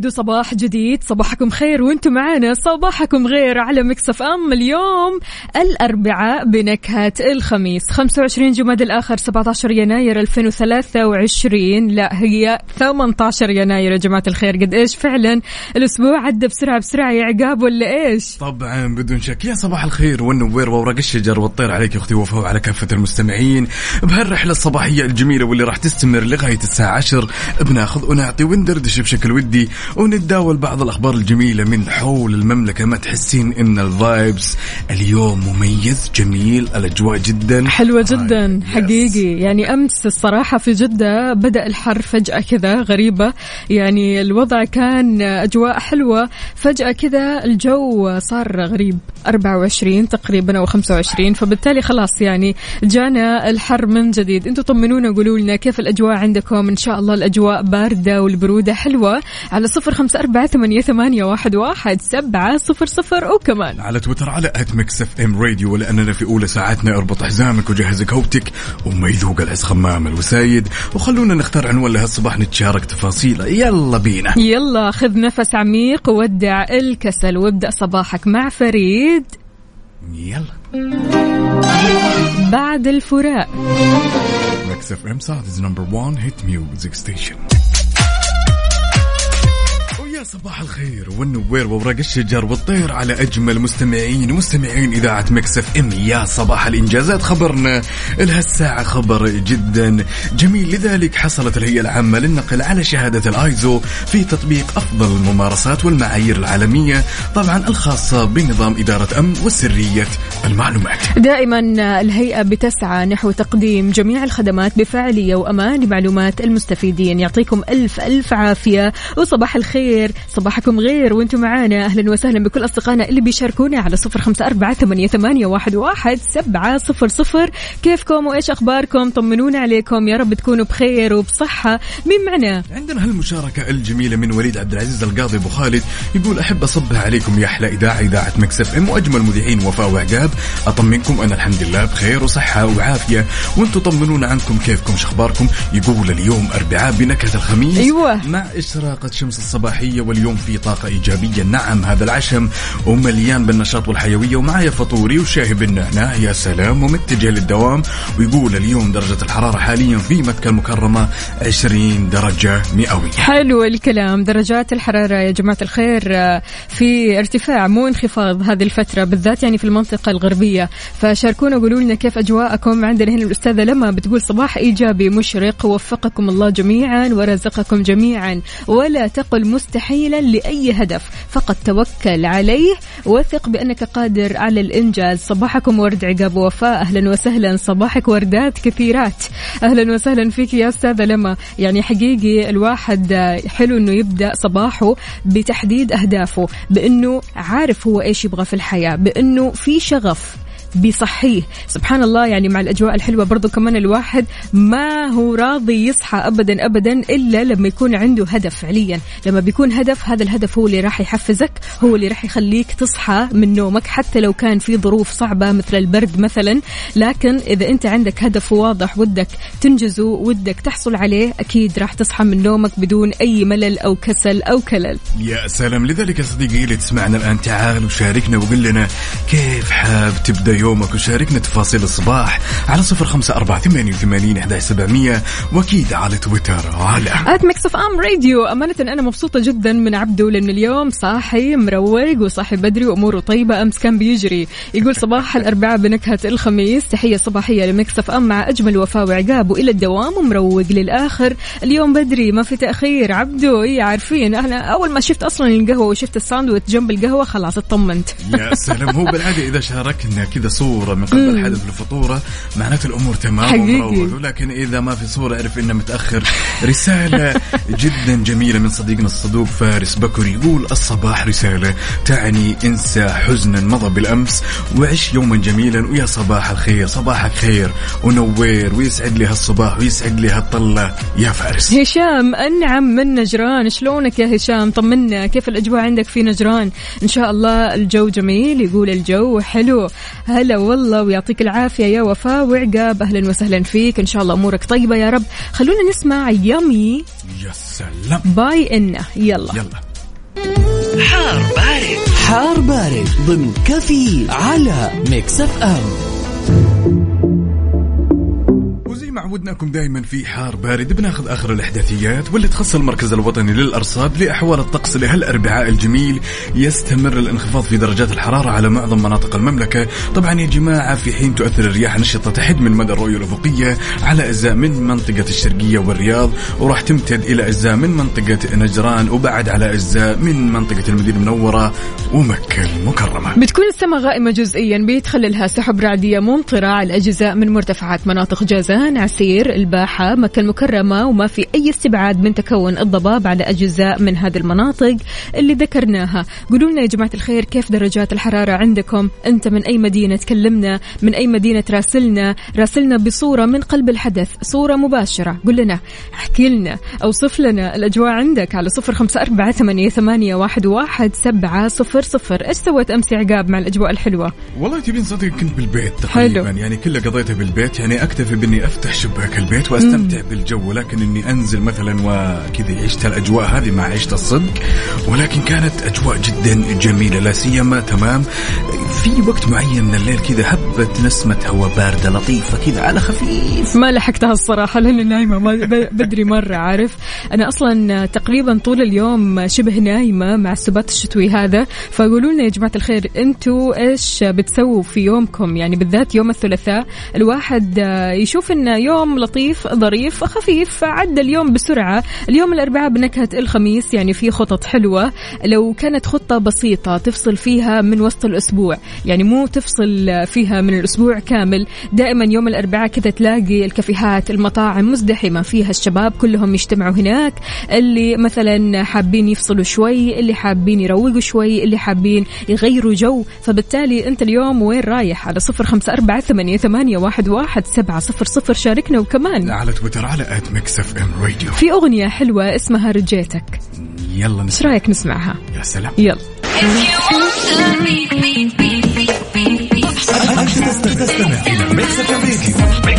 جديد وصباح جديد. صباحكم خير وأنتم معانا. صباحكم غير على Mix FM. اليوم الأربعاء بنكهة الخميس. 25 جماد الآخر 17 يناير 2023 لا هي 18 يناير. يا جماعة الخير قد إيش فعلا الأسبوع عدى بسرعة بسرعة يا عقاب ولا إيش؟ طبعا بدون شك. يا صباح الخير والنوير وورق الشجر والطير عليك يا أختي وفاء وعلى كافة المستمعين. بهالرحلة الصباحية الجميلة واللي راح تستمر لغاية الساعة 10 بناخذ ونعطي وندردش بشكل ودي ونتداول بعض الأخبار الجميلة من حول المملكة. ما تحسين إن الفايبس اليوم مميز جميل الأجواء جدا. حلوة جدا آه، حقيقي. يعني أمس الصراحة في جدة بدأ الحر فجأة كذا غريبة. يعني الوضع كان أجواء حلوة. فجأة كذا الجو صار غريب. 24 تقريبا أو 25 فبالتالي خلاص يعني جانا الحر من جديد. أنتم طمنونا قولوا لنا كيف الأجواء عندكم. إن شاء الله الأجواء باردة والبرودة حلوة. على صفر خمسة أربعة ثمانية, ثمانية واحد, واحد سبعة صفر صفر. وكمان على تويتر على at Mix FM Radio لاننا في أولى ساعاتنا أربط حزامك وجهز كوبتك وما يذوق العز خمام الوسايد. وخلونا نختار عنوان لهالصباح نتشارك تفاصيله يلا بينا. يلا خذ نفس عميق وودع الكسل وابدأ صباحك مع فريد. يلا. بعد الفراق. Mix FM Saudi's number 1 hit music station صباح الخير والنوير وورق الشجر والطير على أجمل مستمعين ومستمعين إذاعة Mix FM. يا صباح الإنجازات خبرنا لهالساعه خبر جدا. جميل لذلك حصلت الهيئة العامة للنقل على شهادة الآيزو في تطبيق أفضل الممارسات والمعايير العالمية طبعا الخاصة بنظام إدارة أمن وسرية المعلومات. دائما الهيئة بتسعى نحو تقديم جميع الخدمات بفاعلية وأمان لمعلومات المستفيدين. يعطيكم ألف ألف عافية وصباح الخير. صباحكم غير وأنتم معانا. أهلا وسهلا بكل أصدقائنا اللي بيشاركونا على صفر خمسة أربعة ثمانية, ثمانية واحد, واحد سبعة صفر صفر. كيفكم وإيش أخباركم؟ طمنونا عليكم. يا رب تكونوا بخير وبصحة. مين معنا؟ عندنا هالمشاركة الجميلة من وليد عبد العزيز القاضي أبو خالد يقول أحب أصبها عليكم يا أحلى إذاعة إذاعة مكسف إم وأجمل مذيعين وفاء وعقاب. أطمنكم أنا الحمد لله بخير وصحة وعافية. وأنتم طمنونا عنكم كيفكم شخباركم يقول اليوم أربعاء بنكهة الخميس أيوة. مع إشراقة شمس واليوم في طاقة إيجابية. نعم هذا العشم. ومليان بالنشاط والحيوية ومعايا فطوري وشاهي بالنعناع يا سلام ومتجه للدوام. ويقول اليوم درجة الحرارة حاليا في مكة المكرمة 20 درجة مئوية. حلو الكلام. درجات الحرارة يا جماعة الخير آه، في ارتفاع مو انخفاض هذه الفترة بالذات يعني في المنطقة الغربية. فشاركونا قولوا لنا كيف أجواءكم عندنا هنا الأستاذة لما بتقول صباح إيجابي مشرق وفقكم الله جميعا ورزقكم جميعا. ولا تقل مستحيلا لأي هدف. فقط توكل عليه وثق بأنك قادر على الإنجاز. صباحكم ورد عقاب وفاء أهلا وسهلا. صباحك وردات كثيرات. أهلا وسهلا فيك يا أستاذة لما. يعني حقيقي الواحد حلو أنه يبدأ صباحه بتحديد أهدافه بأنه عارف هو إيش يبغى في الحياة بأنه في شغف. بيصحيه سبحان الله يعني مع الأجواء الحلوة برضو كمان الواحد ما هو راضي يصحى أبدا أبدا إلا لما يكون عنده هدف فعليا. لما بيكون هدف هذا الهدف هو اللي راح يحفزك هو اللي راح يخليك تصحى من نومك حتى لو كان في ظروف صعبة مثل البرد مثلا. لكن إذا أنت عندك هدف واضح ودك تنجزه ودك تحصل عليه أكيد راح تصحى من نومك بدون أي ملل أو كسل أو كلل. يا سلام. لذلك يا صديقي اللي تسمعنا الآن تعال وشاركنا وقل لنا كيف حاب تبدأ يومك وشاركنا تفاصيل الصباح على صفر خمسة أربعة ثمانية وثمانين إحدى سبعمية وأكيد على تويتر على at Mix FM Radio أمانة أنا مبسوطة جدا من عبده لأن اليوم صاحي مروق وصاحي بدري وأموره طيبة أمس كان بيجري. يقول صباح الأربعاء بنكهة الخميس. تحية صباحية ل Mix FM مع أجمل وفاء وعقاب وإلى الدوام ومروق للآخر. اليوم بدري ما في تأخير. عبده إيه عارفين أنا أول ما شفت أصلا القهوة وشفت الساندويتش جنب القهوة خلاص اطمنت. يا سلام هو بالعادة إذا شاركنا كذا صورة من قبل الحدث الفطوره معناته الأمور تمام حقيقي. ومروق ولكن إذا ما في صورة أعرف إنه متأخر. رسالة جدا جميلة من صديقنا الصدوق فارس بكر يقول الصباح رسالة تعني انسى حزنا مضى بالأمس. وعش يوما جميلا ويا صباح الخير. صباحك خير ونوير. ويسعد لي هالصباح ويسعد لي هالطلة. يا فارس. هشام أنعم من نجران. شلونك يا هشام؟ طمنا. كيف الأجواء عندك في نجران؟ إن شاء الله الجو جميل. يقول الجو حلو. هلا والله ويعطيك العافية يا وفاء وعقاب. أهلا وسهلا فيك. إن شاء الله أمورك طيبة يا رب. خلونا نسمع يامي يا سلام. باي إنه يلا. يلا. حار بارد. حار بارد ضمن كفي على Mix FM. عودناكم دائما في حار بارد بناخذ آخر الأحداثيات واللي تخص المركز الوطني للأرصاد لأحوال الطقس لهالأربعاء الجميل. يستمر الانخفاض في درجات الحرارة على معظم مناطق المملكة. طبعا يا جماعة في حين تؤثر الرياح النشطه تحد من مدى الرؤية الأفقية على أجزاء من منطقة الشرقية والرياض وراح تمتد إلى أجزاء من منطقة نجران وبعد على أجزاء من منطقة المدينة المنورة ومكة المكرمة. بتكون السماء غائمة جزئيا بيتخللها سحب رعدية ممطرة على أجزاء من مرتفعات مناطق جازان عسير الباحة مكة المكرمة وما في أي استبعاد من تكون الضباب على أجزاء من هذه المناطق اللي ذكرناها. قولوا لنا يا جماعة الخير كيف درجات الحرارة عندكم؟ أنت من أي مدينة؟ تكلمنا. من أي مدينة تراسلنا؟ راسلنا بصورة من قلب الحدث صورة مباشرة. قل لنا احكي لنا أوصف لنا الأجواء عندك على صفر خمسة أربعة ثمانية, ثمانية واحد, واحد سبعة صفر صفر. إيش سويت أمس عقاب مع الأجواء الحلوة؟ والله تبين صدق كنت بالبيت تقريبا. حلو. يعني كله قضيته بالبيت. يعني أكتفي بإني أفتح شباك البيت وأستمتع بالجو ولكن إني أنزل مثلا وكذا عشت الأجواء هذه ما عشت الصدق ولكن كانت أجواء جدا جميلة لا سيما تمام. في وقت معين من الليل كذا هبت نسمة هواء باردة لطيفة كذا على خفيف. ما لحقتها نايمة ما- ب- بدري مرة عارف. أنا أصلا تقريبا طول اليوم شبه نايمة مع السبات الشتوي هذا فقولوا لنا يا جماعة الخير أنتوا إيش بتسووا في يومكم؟ يعني بالذات يوم الثلاثاء الواحد يشوف إنه يوم لطيف ظريف خفيف عدى اليوم بسرعة. اليوم الأربعاء بنكهة الخميس يعني في خطط حلوة. لو كانت خطة بسيطة تفصل فيها من وسط الأسبوع يعني مو تفصل فيها من الأسبوع كامل. دائما يوم الأربعاء كذا تلاقي الكافيهات المطاعم مزدحمة فيها الشباب كلهم يجتمعوا هناك. اللي مثلا حابين يفصلوا شوي اللي حابين يروقوا شوي اللي حابين يغيروا جو. فبالتالي أنت اليوم وين رايح؟ على صفر خمسة أربعة ثمانية, واحد, واحد سبعة صفر صفر. شاركنا وكمان. على تويتر على at Mix FM Radio في أغنية حلوة اسمها رجيتك. يلا إيش نسمع رأيك نسمعها؟ يا سلام. يلا. تستمع إلى Mix FM Radio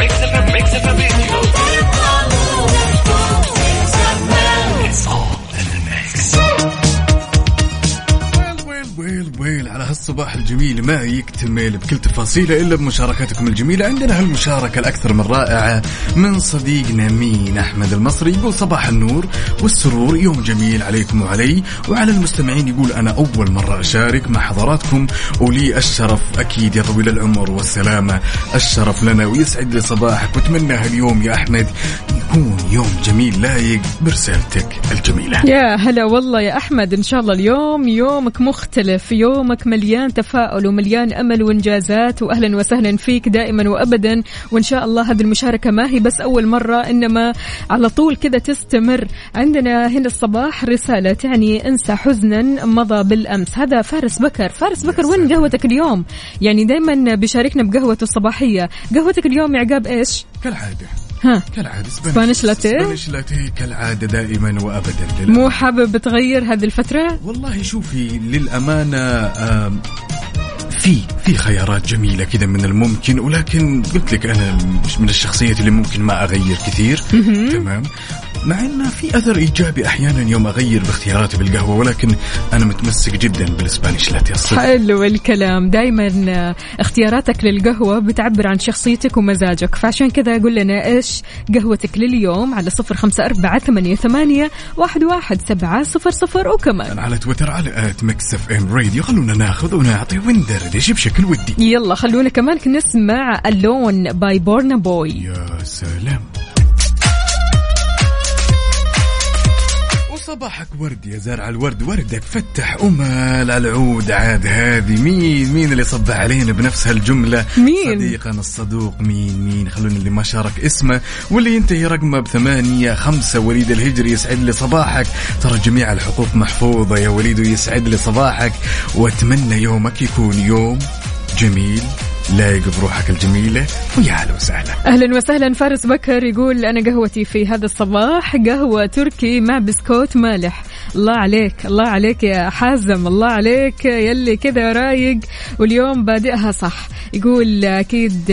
ويل على هالصباح الجميل. ما يكتمل بكل تفاصيله إلا بمشاركتكم الجميلة. عندنا هالمشاركة الأكثر من رائعة من صديقنا مين أحمد المصري. يقول صباح النور والسرور يوم جميل عليكم وعلي. وعلى المستمعين يقول أنا أول مرة أشارك مع حضراتكم. ولي الشرف أكيد يا طويل العمر والسلامة. الشرف لنا ويسعد لي صباحك. وأتمنى هاليوم يا أحمد يكون يوم جميل لايق برسالتك الجميلة. يا هلا والله يا أحمد. إن شاء الله اليوم يومك مختلف يومك مليان تفاؤل ومليان أمل وإنجازات واهلا وسهلا فيك دائما وابدا. وإن شاء الله هذه المشاركة ما هي بس أول مرة إنما على طول كذا تستمر. عندنا هنا الصباح رسالة تعني انسى حزنا مضى بالأمس. هذا فارس بكر. فارس بكر وين قهوتك اليوم؟ يعني دائما بيشاركنا بقهوته الصباحية. قهوتك اليوم يا عقاب إيش؟ كالعادة. ها. كالعادة سبانيش لاتيه؟ سبانيش لاتيه كالعادة دائما وأبدا. للأمانة. مو حابب تغير هذه الفترة؟ والله شوفي للأمانة آم، في في خيارات جميلة كذا من الممكن ولكن قلت لك أنا مش من الشخصيات اللي ممكن ما أغير كثير. تمام. مع انه في أثر إيجابي أحيانا يوم أغير باختياراتي بالقهوة ولكن أنا متمسك جدا بال Spanish latte الصدق حلو الكلام. دائما اختياراتك للقهوة بتعبر عن شخصيتك ومزاجك. فعشان كذا قول لنا إيش قهوتك لليوم على صفر خمسة أربعة ثمانية, ثمانية واحد, واحد سبعة صفر صفر وكمان. على تويتر على at Mix FM Radio. خلونا ناخذ ونعطي وندردش بشكل ودي. يلا خلونا كمان نسمع اللون باي بورنا بوي. يا سلام. وصباحك ورد يا زارع الورد وردك فتح أمل على العود عاد هذه مين مين اللي صب علينا بنفس هالجملة؟ مين؟ صديقنا الصدوق مين مين؟ خلونا اللي ما شارك اسمه واللي ينتهي رقمه بثمانية خمسة. وليد الهجري يسعد لي صباحك. ترى جميع الحقوق محفوظة يا وليد ويسعد لي صباحك. وأتمنى يومك يكون يوم جميل. لايق بروحك الجميلة ويا هلا وسهلا. أهلا وسهلا. فارس بكر يقول أنا قهوتي في هذا الصباح قهوة تركي مع بسكوت مالح. الله عليك الله عليك يا حازم الله عليك يلي كذا رايق واليوم بادئها صح. يقول أكيد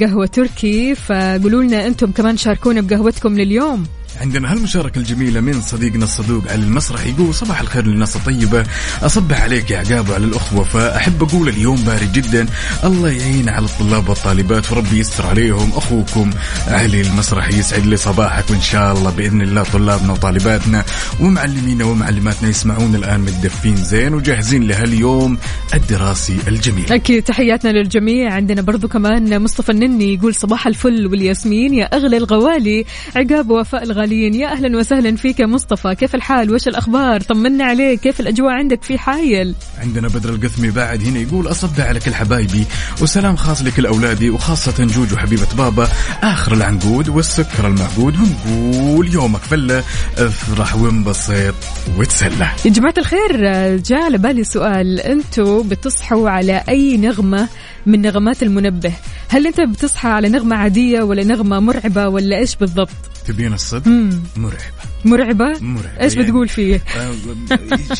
قهوة تركي فقولوا لنا أنتم كمان شاركونا بقهوتكم لليوم. عندنا هالمشاركة الجميلة من صديقنا الصدوق على المسرح يقول صباح الخير للناس الطيبة. أصبح عليك يا عقاب وعلى الأخت وفاء. أحب أقول اليوم بارد جدا. الله يعين على الطلاب والطالبات وربي يستر عليهم. أخوكم علي المسرح يسعد لي صباحك وإن شاء الله بإذن الله طلابنا وطالباتنا ومعلمينا ومعلماتنا يسمعون الآن متدفين زين وجاهزين لهاليوم الدراسي الجميل. أكيد تحياتنا للجميع. عندنا برضو كمان مصطفى النني يقول صباح الفل والياسمين. يا أغلى الغوالي. عقاب وفاء الغاليين يا أهلا وسهلا فيك يا مصطفى. كيف الحال؟ وش الأخبار؟ طمنا عليك. كيف الأجواء عندك في حايل؟ عندنا بدر القثمي بعد هنا يقول أصب على كل حبايبي وسلام خاص لكل أولادي وخاصة جوجو حبيبة بابا. آخر العنقود والسكر المعقود ونقول يومك فلة افرح وانبسط وتسلى. يا جماعة الخير جاء على بالي سؤال. أنتوا بتصحوا على أي نغمة من نغمات المنبه؟ هل أنت بتصحى على نغمة عادية ولا نغمة مرعبة ولا إيش بالضبط؟ تبين الصدق؟ مم. مرعبة. مرعبة؟ مرعبة. إيش يعني. بتقول فيه؟ آه،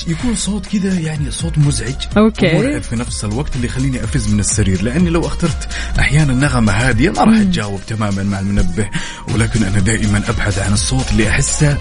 يكون صوت كذا يعني صوت مزعج أوكي. ومرعب في نفس الوقت اللي يخليني أفز من السرير. لأني لو أخترت أحيانا نغمة هادية ما راح أتجاوب تماما مع المنبه ولكن أنا دائما أبحث عن الصوت اللي أحسه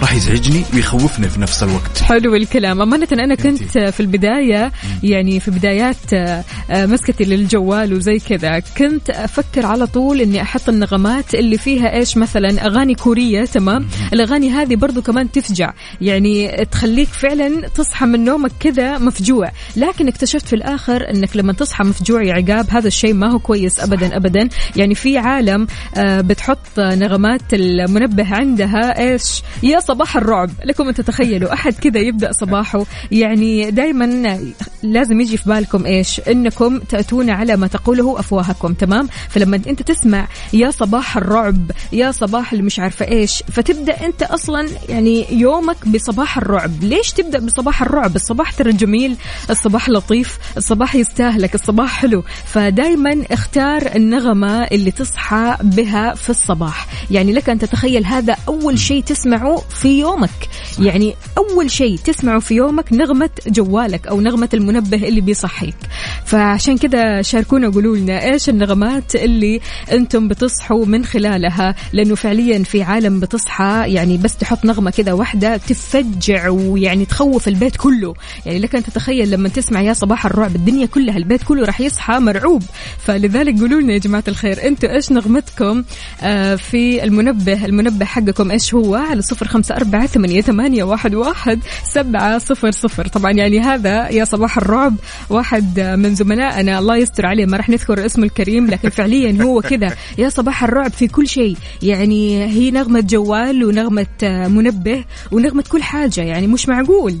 راح يزعجني ويخوفني في نفس الوقت. حلو الكلام. أمانة أنا كنت. في البداية يعني في بدايات آه، آه، مسكتي للجوال وزي كذا كنت أفكر على طول أني أحط النغمات اللي فيها إيش مثلا أغاني كورية تمام؟ الأغاني هذه برضو كمان تفجع. يعني تخليك فعلا تصحى من نومك كذا مفجوع. لكن اكتشفت في الآخر أنك لما تصحى مفجوع يا عقاب هذا الشيء ما هو كويس أبدا أبدا. يعني في عالم آه، بتحط نغمات المنبه عندها إيش؟ يا صباح الرعب. لكم أن تتخيلوا أحد كذا يبدأ صباحه. يعني دائما لازم يجي في بالكم إيش؟ أنكم تأتون على ما تقوله أفواهكم تمام؟ فلما أنت تسمع يا صباح الرعب يا صباح اللي مش عارفة إيش. فتبدأ أنت أصلا يعني يومك بصباح الرعب. ليش تبدأ بصباح الرعب؟ الصباح ترى جميل الصباح لطيف الصباح يستاهلك الصباح حلو. فدايما اختار النغمة اللي تصحى بها في الصباح. يعني لك أن تتخيل هذا أول شيء تسمعه في يومك. يعني أول شيء تسمعه في يومك نغمة جوالك أو نغمة المنبه اللي بيصحيك. فعشان كذا شاركونا وقولوا لنا إيش النغمات اللي أنتم بتصحوا من خلالها. لأنه فعليا في عالم بتصحى يعني بس تحط نغمة كذا واحدة تفجع ويعني تخوف البيت كله. يعني لك أن تتخيل لما تسمع يا صباح الرعب الدنيا كلها البيت كله راح يصحى مرعوب. فلذلك قولوا لنا يا جماعة الخير أنتم إيش نغمتكم؟ آه، في المنبه المنبه حقكم إيش هو؟ على صفر خمسة أربعة ثمانية, ثمانية واحد, واحد سبعة صفر صفر. طبعا يعني هذا يا صباح الرعب واحد من زملائنا. الله يستر عليه ما راح نذكر اسمه الكريم لكن فعليا هو كذا. يا صباح الرعب في كل شيء. يعني هي نغمة جوال ونغمة منبه ونغمة كل حاجة يعني مش معقول.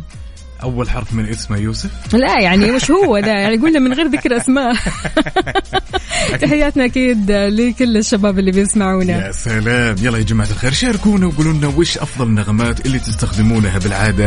أول حرف من اسمه يوسف؟ لا يعني مش هو ده. يعني قلنا من غير ذكر أسماء. تحياتنا أكيد لكل الشباب اللي بيسمعونا. يا سلام. يلا يا جماعة الخير شاركونا وقولوا لنا وش أفضل النغمات اللي تستخدمونها بالعادة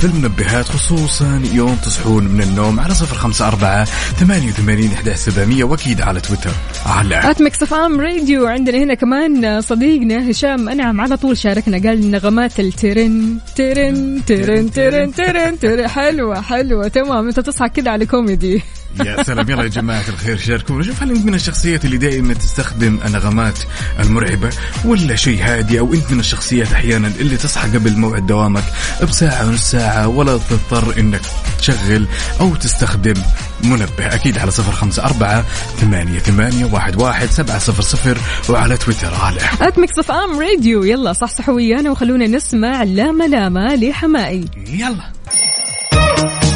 في المنبهات خصوصا يوم تصحون من النوم على صفر خمسة أربعة ثمانية وثمانين إحدى سبعمية وأكيد على تويتر. على at Mix FM Radio عندنا هنا كمان صديقنا هشام أنعم على طول شاركنا قال نغمات الترن ترن ترن ترن ترن, ترن. حلوة حلوة تمام أنت تصحى كذا على كوميدي. يا سلام. يلا يا جماعة الخير شاركونا. شوف هل أنت من الشخصيات اللي دائما تستخدم النغمات المرعبة ولا شيء هادي؟ أو أنت من الشخصيات أحيانا اللي تصحى قبل موعد دوامك بساعة ونص ساعة ولا تضطر أنك تشغل أو تستخدم منبه؟ أكيد على صفر خمسة أربعة ثمانية ثمانية واحد واحد سبعة صفر صفر وعلى تويتر على at Mix FM Radio يلا صحصحوا ويانا وخلونا نسمع لا ملامه لحمائي. يلا.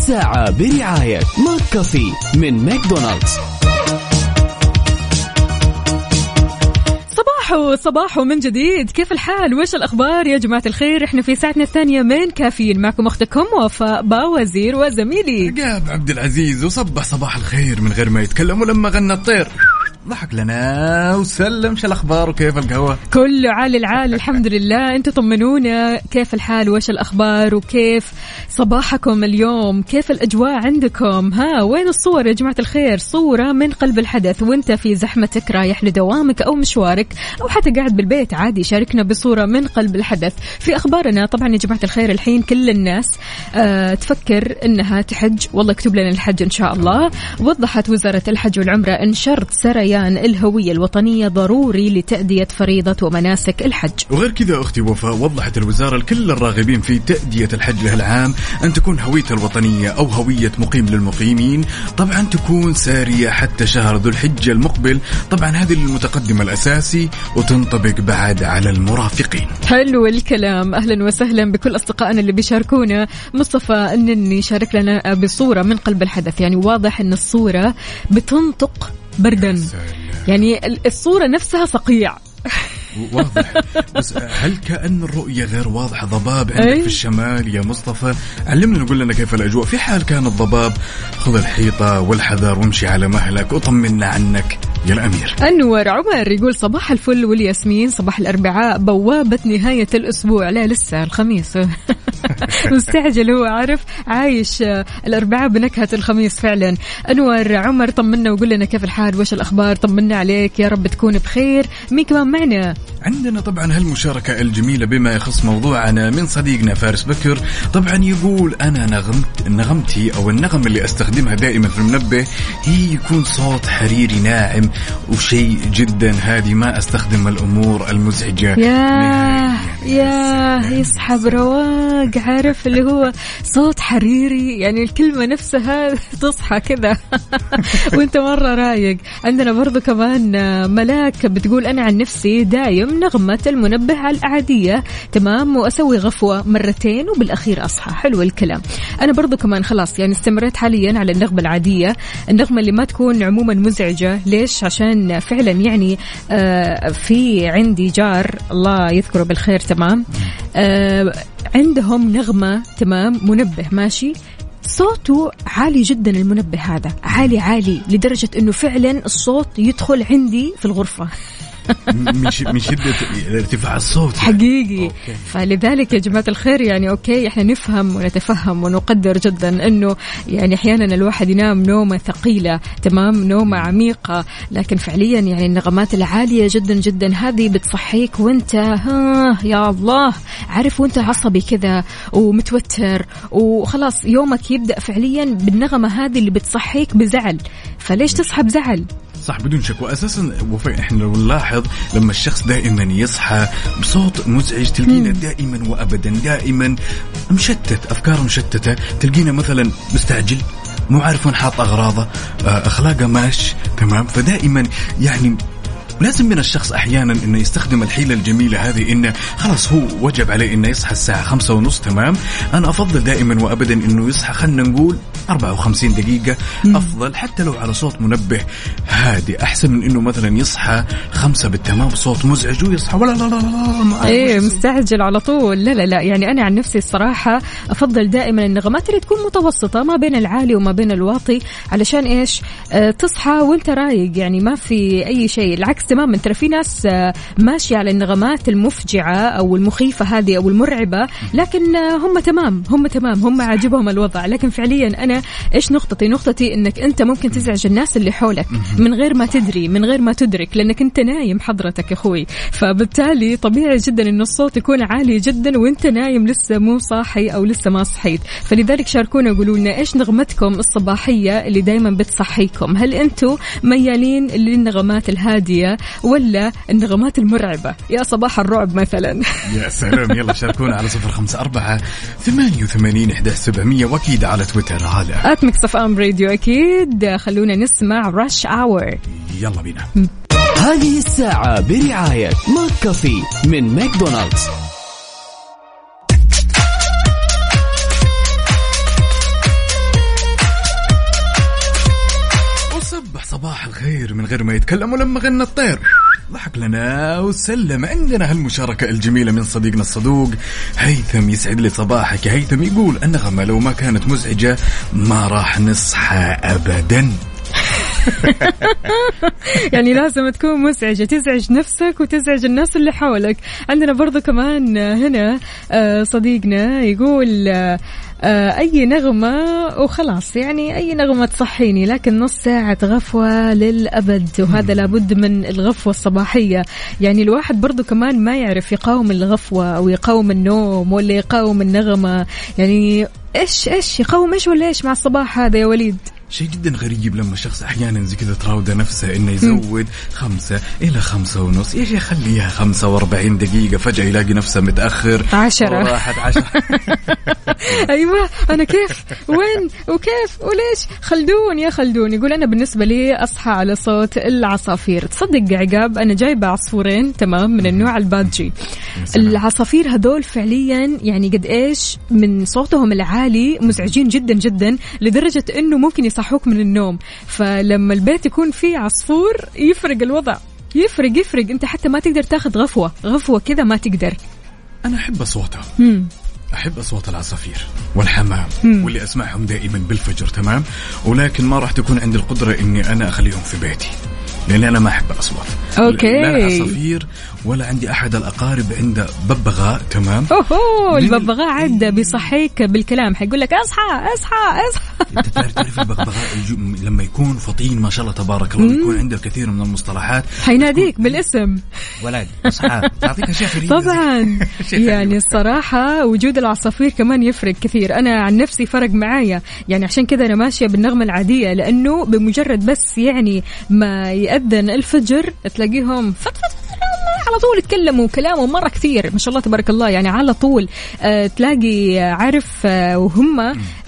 الساعة برعاية McCafé من ماكدونالدز. صباحو صباحو من جديد. كيف الحال؟ وش الأخبار؟ يا جماعة الخير إحنا في ساعتنا الثانية من كافيين. معكم أختكم وفاء باوزير وزميلي. عقاب عبد العزيز وصبح صباح الخير من غير ما يتكلم ولما غنى الطير. ضحك لنا وسلم. شو الأخبار وكيف القهوة؟ كله عال العال الحمد لله. أنتم طمنونا. كيف الحال؟ وش الأخبار؟ وكيف صباحكم اليوم؟ كيف الأجواء عندكم؟ ها وين الصور يا جماعة الخير؟ صورة من قلب الحدث وانت في زحمتك رايح لدوامك أو مشوارك أو حتى قاعد بالبيت عادي شاركنا بصورة من قلب الحدث. في أخبارنا طبعا يا جماعة الخير الحين كل الناس آه تفكر إنها تحج. والله يكتب لنا الحج إن شاء الله. وضحت وزارة الحج والعمرة إن شرط سريان الهوية الوطنية ضروري لتأدية فريضة ومناسك الحج. وغير كذا أختي وفاء وضحت الوزارة لكل الراغبين في تأدية الحج لهالعام أن تكون هويته الوطنية أو هوية مقيم للمقيمين. طبعا تكون سارية حتى شهر ذو الحجة المقبل. طبعا هذه المتقدم الأساسي وتنطبق بعد على المرافقين. حلو الكلام. أهلا وسهلا بكل أصدقائنا اللي بيشاركونا. مصطفى انني شارك لنا بصورة من قلب الحدث. يعني واضح إن الصورة بتنطق بردا. يعني ال- الصورة نفسها صقيع. واضح. بس هل كأن الرؤية غير واضحة؟ ضباب عندك أي. في الشمال يا مصطفى. علمنا نقول لنا كيف الأجواء. في حال كان الضباب خذ الحيطة والحذر وامشي على مهلك وطمنا عنك يا الأمير. أنور عمر يقول صباح الفل والياسمين صباح الأربعاء بوابة نهاية الأسبوع لا لسه الخميس. مستعجل هو عارف عايش الأربعاء بنكهة الخميس فعلا. أنور عمر طمنا وقول لنا كيف الحال وش الأخبار؟ طمنا عليك يا رب تكون بخير. مين كمان معنا؟ عندنا طبعا هالمشاركة الجميلة بما يخص موضوعنا من صديقنا فارس بكر طبعا يقول أنا نغمت نغمتي أو النغمة اللي أستخدمها دائما في المنبه هي يكون صوت حريري ناعم وشيء جدا هادي ما أستخدم الأمور المزعجة يا نهائياً. يا سلام. يسحب رواق عارف اللي هو صوت حريري يعني الكلمة نفسها تصحى كذا وانت مرة رايق عندنا برضو كمان ملاك بتقول أنا عن نفسي دايم نغمة المنبه العادية تمام وأسوي غفوة مرتين وبالأخير أصحى. حلو الكلام. أنا برضو كمان خلاص يعني استمريت حاليا على النغمة العادية. النغمة اللي ما تكون عموما مزعجة. ليش؟ عشان فعلا يعني آه، في عندي جار الله يذكره بالخير. تمام؟ آه، عندهم نغمة. تمام؟ منبه. ماشي؟ صوته عالي جدا المنبه هذا. عالي عالي لدرجة إنه فعلا الصوت يدخل عندي في الغرفة. من ش- من شدة ارتفاع الصوت يعني. حقيقي. okay. فلذلك يا جماعة الخير يعني okay إحنا نفهم ونتفهم ونقدر جدا أنه يعني أحيانا الواحد ينام نومة ثقيلة تمام؟ نومة عميقة. لكن فعليا يعني النغمات العالية جدا جدا هذه بتصحيك وأنت ها يا الله عارف وأنت عصبي كذا ومتوتر وخلاص يومك يبدأ فعليا بالنغمة هذه اللي بتصحيك بزعل. فليش تصحى بزعل؟ صح بدون شك. واساسا وفاء إحنا لو نلاحظ لما الشخص دائما يصحى بصوت مزعج تلقينا دائما وابدا دائما مشتت أفكاره مشتتة. تلقينا مثلا مستعجل مو عارف وين حاط أغراضه آه، أخلاقه ماش تمام؟ فدائما يعني لازم من الشخص أحيانا إنه يستخدم الحيلة الجميلة هذه إنه خلاص هو وجب عليه إنه يصحى الساعة خمسة ونص تمام؟ أنا أفضل دائما وابدا إنه يصحى خلينا نقول 54 دقيقة أفضل حتى لو على صوت منبه هادي أحسن من إنه مثلا يصحى خمسة بالتمام بصوت مزعج ويصحى ولا لا لا لا إيه. مستعجل على طول. لا لا لا يعني أنا عن نفسي الصراحة أفضل دائما النغمات اللي تكون متوسطة ما بين العالي وما بين الواطي علشان إيش؟ آه تصحى وأنت رايق يعني ما في أي شيء العكس تماما ترى في ناس آه ماشية على النغمات المفجعة أو المخيفة هذه أو المرعبة لكن آه هم تمام هم تمام هم عاجبهم الوضع. لكن فعليا أنا إيش نقطتي؟ نقطتي إنك أنت ممكن تزعج الناس اللي حولك من غير ما تدري من غير ما تدرك لأنك أنت نايم حضرتك يا أخوي. فبالتالي طبيعي جدا انه الصوت يكون عالي جدا وأنت نايم لسه مو صاحي أو لسه ما صحيت. فلذلك شاركونا قولوا لنا إيش نغمتكم الصباحية اللي دائما بتصحيكم؟ هل أنتم ميالين للنغمات الهادية ولا النغمات المرعبة. يا صباح الرعب مثلا. يا سلام. يلا شاركونا على صفر خمسة أربعة ثمانية وثمانين إحدى سبعمية وأكيد على تويتر على at Mix FM Radio أكيد. خلونا نسمع Rush Hour يلا بينا. هذه الساعة برعاية McCafé من ماكدونالدز. الخير من غير ما يتكلم ولما غنى الطير. ضحك لنا وسلم عندنا هالمشاركة الجميلة من صديقنا الصدوق. هيثم يسعد لي صباحك. هيثم يقول النغمة لو ما كانت مزعجة ما راح نصحى أبدا. يعني لازم تكون مزعجة. تزعج نفسك وتزعج الناس اللي حولك. عندنا برضو كمان هنا آه، صديقنا يقول آه، أي نغمة وخلاص. يعني أي نغمة تصحيني لكن نص ساعة غفوة للأبد وهذا لابد من الغفوة الصباحية. يعني الواحد برضو كمان ما يعرف يقاوم الغفوة أو يقاوم النوم ولا يقاوم النغمة. يعني إيش إيش يقاوم إيش ولا إيش مع الصباح هذا يا وليد؟ شيء جدا غريب لما شخص أحيانا زي كذا تراود نفسه إنه يزود خمسة إلى خمسة ونص. إيش يخليها خمسة وأربعين دقيقة فجأة يلاقي نفسه متأخر. عشرة. وراحت عشرة أيوه أنا كيف؟ وين؟ وكيف؟ وليش؟ خلدون يا خلدون. يقول أنا بالنسبة لي أصحى على صوت العصافير. تصدق يا عقاب أنا جايبة عصفورين تمام من النوع البادجي. العصافير هذول فعليا يعني قد إيش من صوتهم العالي مزعجين جدا جدا لدرجة إنه ممكن يصحوك من النوم فلما البيت يكون فيه عصفور يفرق الوضع. يفرق يفرق. انت حتى ما تقدر تاخذ غفوة. غفوة كذا ما تقدر. أنا أحب أصواتها. مم. أحب أصوات العصافير والحمام واللي أسمعهم دائما بالفجر تمام؟ ولكن ما راح تكون عندي القدرة إني أنا أخليهم في بيتي لأن أنا ما أحب الاصوات أوكي. لا العصافير ولا عندي أحد الأقارب عنده ببغاء تمام؟ ال- الببغاء عدى بيصحيك بالكلام حيقول لك أصحى أصحى أصحى. تعرف الج- لما يكون فطين ما شاء الله تبارك الله يكون عنده الكثير من المصطلحات. حيناديك بالاسم. ولد أصحى. تعطيك أشياء غريبه طبعا. يعني الصراحة وجود العصافير كمان يفرق كثير. أنا عن نفسي فرق معايا. يعني عشان كذا أنا ماشية بالنغمة العادية لأنه بمجرد بس يعني ما يأذن الفجر تلاقيهم فت على طول يتكلموا كلامهم مرة كثير. ما شاء الله تبارك الله. يعني على طول آه تلاقي آه، عارف آه وهم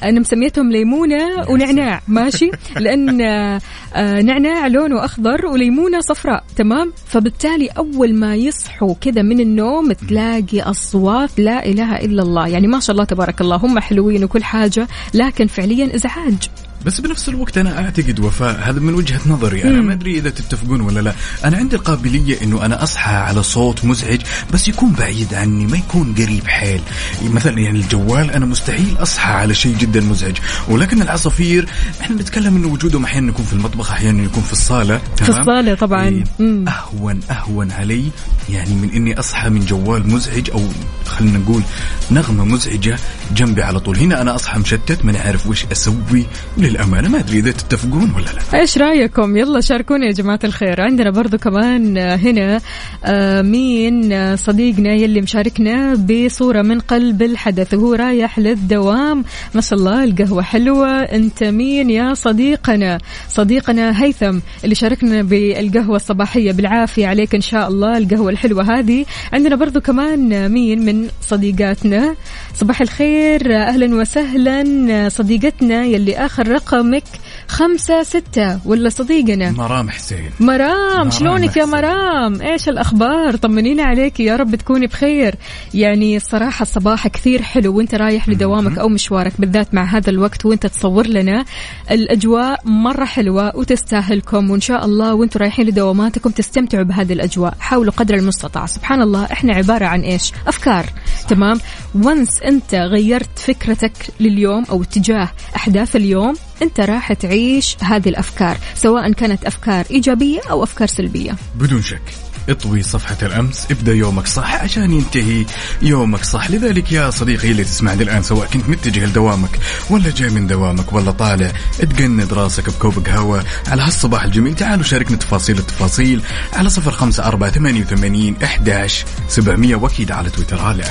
أنا مسميتهم ليمونة ونعناع. ماشي؟ لأن آه آه نعناع لونه أخضر وليمونة صفراء. تمام؟ فبالتالي أول ما يصحوا كذا من النوم تلاقي أصوات لا إله إلا الله. يعني ما شاء الله تبارك الله. هم حلوين وكل حاجة لكن فعليا إزعاج. بس بنفس الوقت أنا أعتقد وفاء هذا من وجهة نظري أنا ما أدري إذا تتفقون ولا لا. أنا عندي القابلية إنه أنا أصحى على صوت مزعج بس يكون بعيد عني ما يكون قريب حيل. مثلا يعني الجوال أنا مستحيل أصحى على شيء جدا مزعج. ولكن العصافير إحنا نتكلم إنه وجودهم أحيانا يكون في المطبخ أحيانا يكون في الصالة في تمام؟ الصالة طبعاً. إيه. أهون أهون علي. يعني من إني أصحى من جوال مزعج أو خلينا نقول نغمة مزعجة جنبي على طول. هنا أنا أصحى مشتت ماني عارف وش أسوي. للأمانة ما أدري إذا تتفقون ولا لا. إيش رأيكم؟ يلا شاركونا يا جماعة الخير. عندنا برضو كمان هنا آه، مين آه، صديقنا يلي مشاركنا بصورة من قلب الحدث. وهو رايح للدوام. ما شاء الله القهوة حلوة. أنت مين يا صديقنا؟ صديقنا هيثم اللي شاركنا بالقهوة الصباحية. بالعافية عليك إن شاء الله. القهوة الحلوة هذه. عندنا برضو كمان مين من صديقاتنا؟ صباح الخير. أهلا وسهلا. صديقتنا يلي آخر رقمك خمسة ستة. ولا صديقنا؟ مرام حسين. مرام مرام شلونك يا أحسن. مرام؟ إيش الأخبار؟ طمنينا عليك يا رب تكوني بخير. يعني الصراحة الصباح كثير حلو وأنت رايح لدوامك أو مشوارك بالذات مع هذا الوقت وأنت تصور لنا الأجواء مرة حلوة وتستاهلكم وإن شاء الله وأنتم رايحين لدواماتكم تستمتعوا بهذه الأجواء حاولوا قدر المستطاع. سبحان الله إحنا عبارة عن إيش؟ أفكار. تمام؟ وانس أنت غيرت فكرتك لليوم أو اتجاه أحداث اليوم أنت راح تعيش هذه الأفكار سواء كانت أفكار إيجابية أو أفكار سلبية. بدون شك اطوي صفحة الأمس ابدأ يومك صح عشان ينتهي يومك صح. لذلك يا صديقي اللي تسمعني الآن سواء كنت متجه لدوامك ولا جاي من دوامك ولا طالع تقند راسك بكوب قهوة على هالصباح الجميل. تعالوا شاركنا تفاصيل التفاصيل على صفر خمسة أربعة ثمانية وثمانين إحداش سبعمية وأكيد على تويتر. على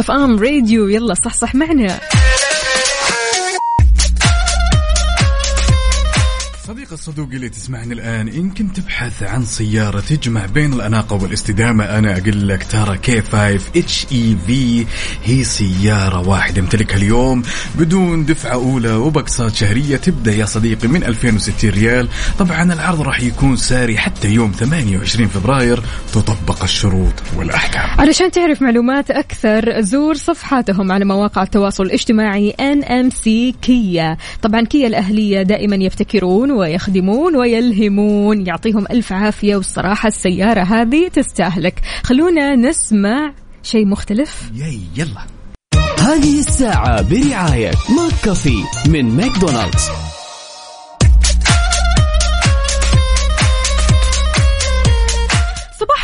FM Radio يلا صحصح معنا. صديق الصدوق اللي تسمعني الآن إن كنت تبحث عن سيارة تجمع بين الأناقة والاستدامة أنا أقول لك ترى K5 HEV هي سيارة واحدة امتلكها اليوم بدون دفعة أولى وبقساط شهرية تبدأ يا صديقي من 2060 ريال. طبعا العرض راح يكون ساري حتى يوم 28 فبراير تطبق الشروط والأحكام. علشان تعرف معلومات أكثر زور صفحاتهم على مواقع التواصل الاجتماعي NMC كيا طبعا كيا الأهلية دائما يبتكرون ويخدمون ويلهمون. يعطيهم ألف عافية والصراحة السيارة هذه تستاهلك. خلونا نسمع شيء مختلف. ياي يلا. هذه الساعة برعاية McCafé من ماكدونالدز.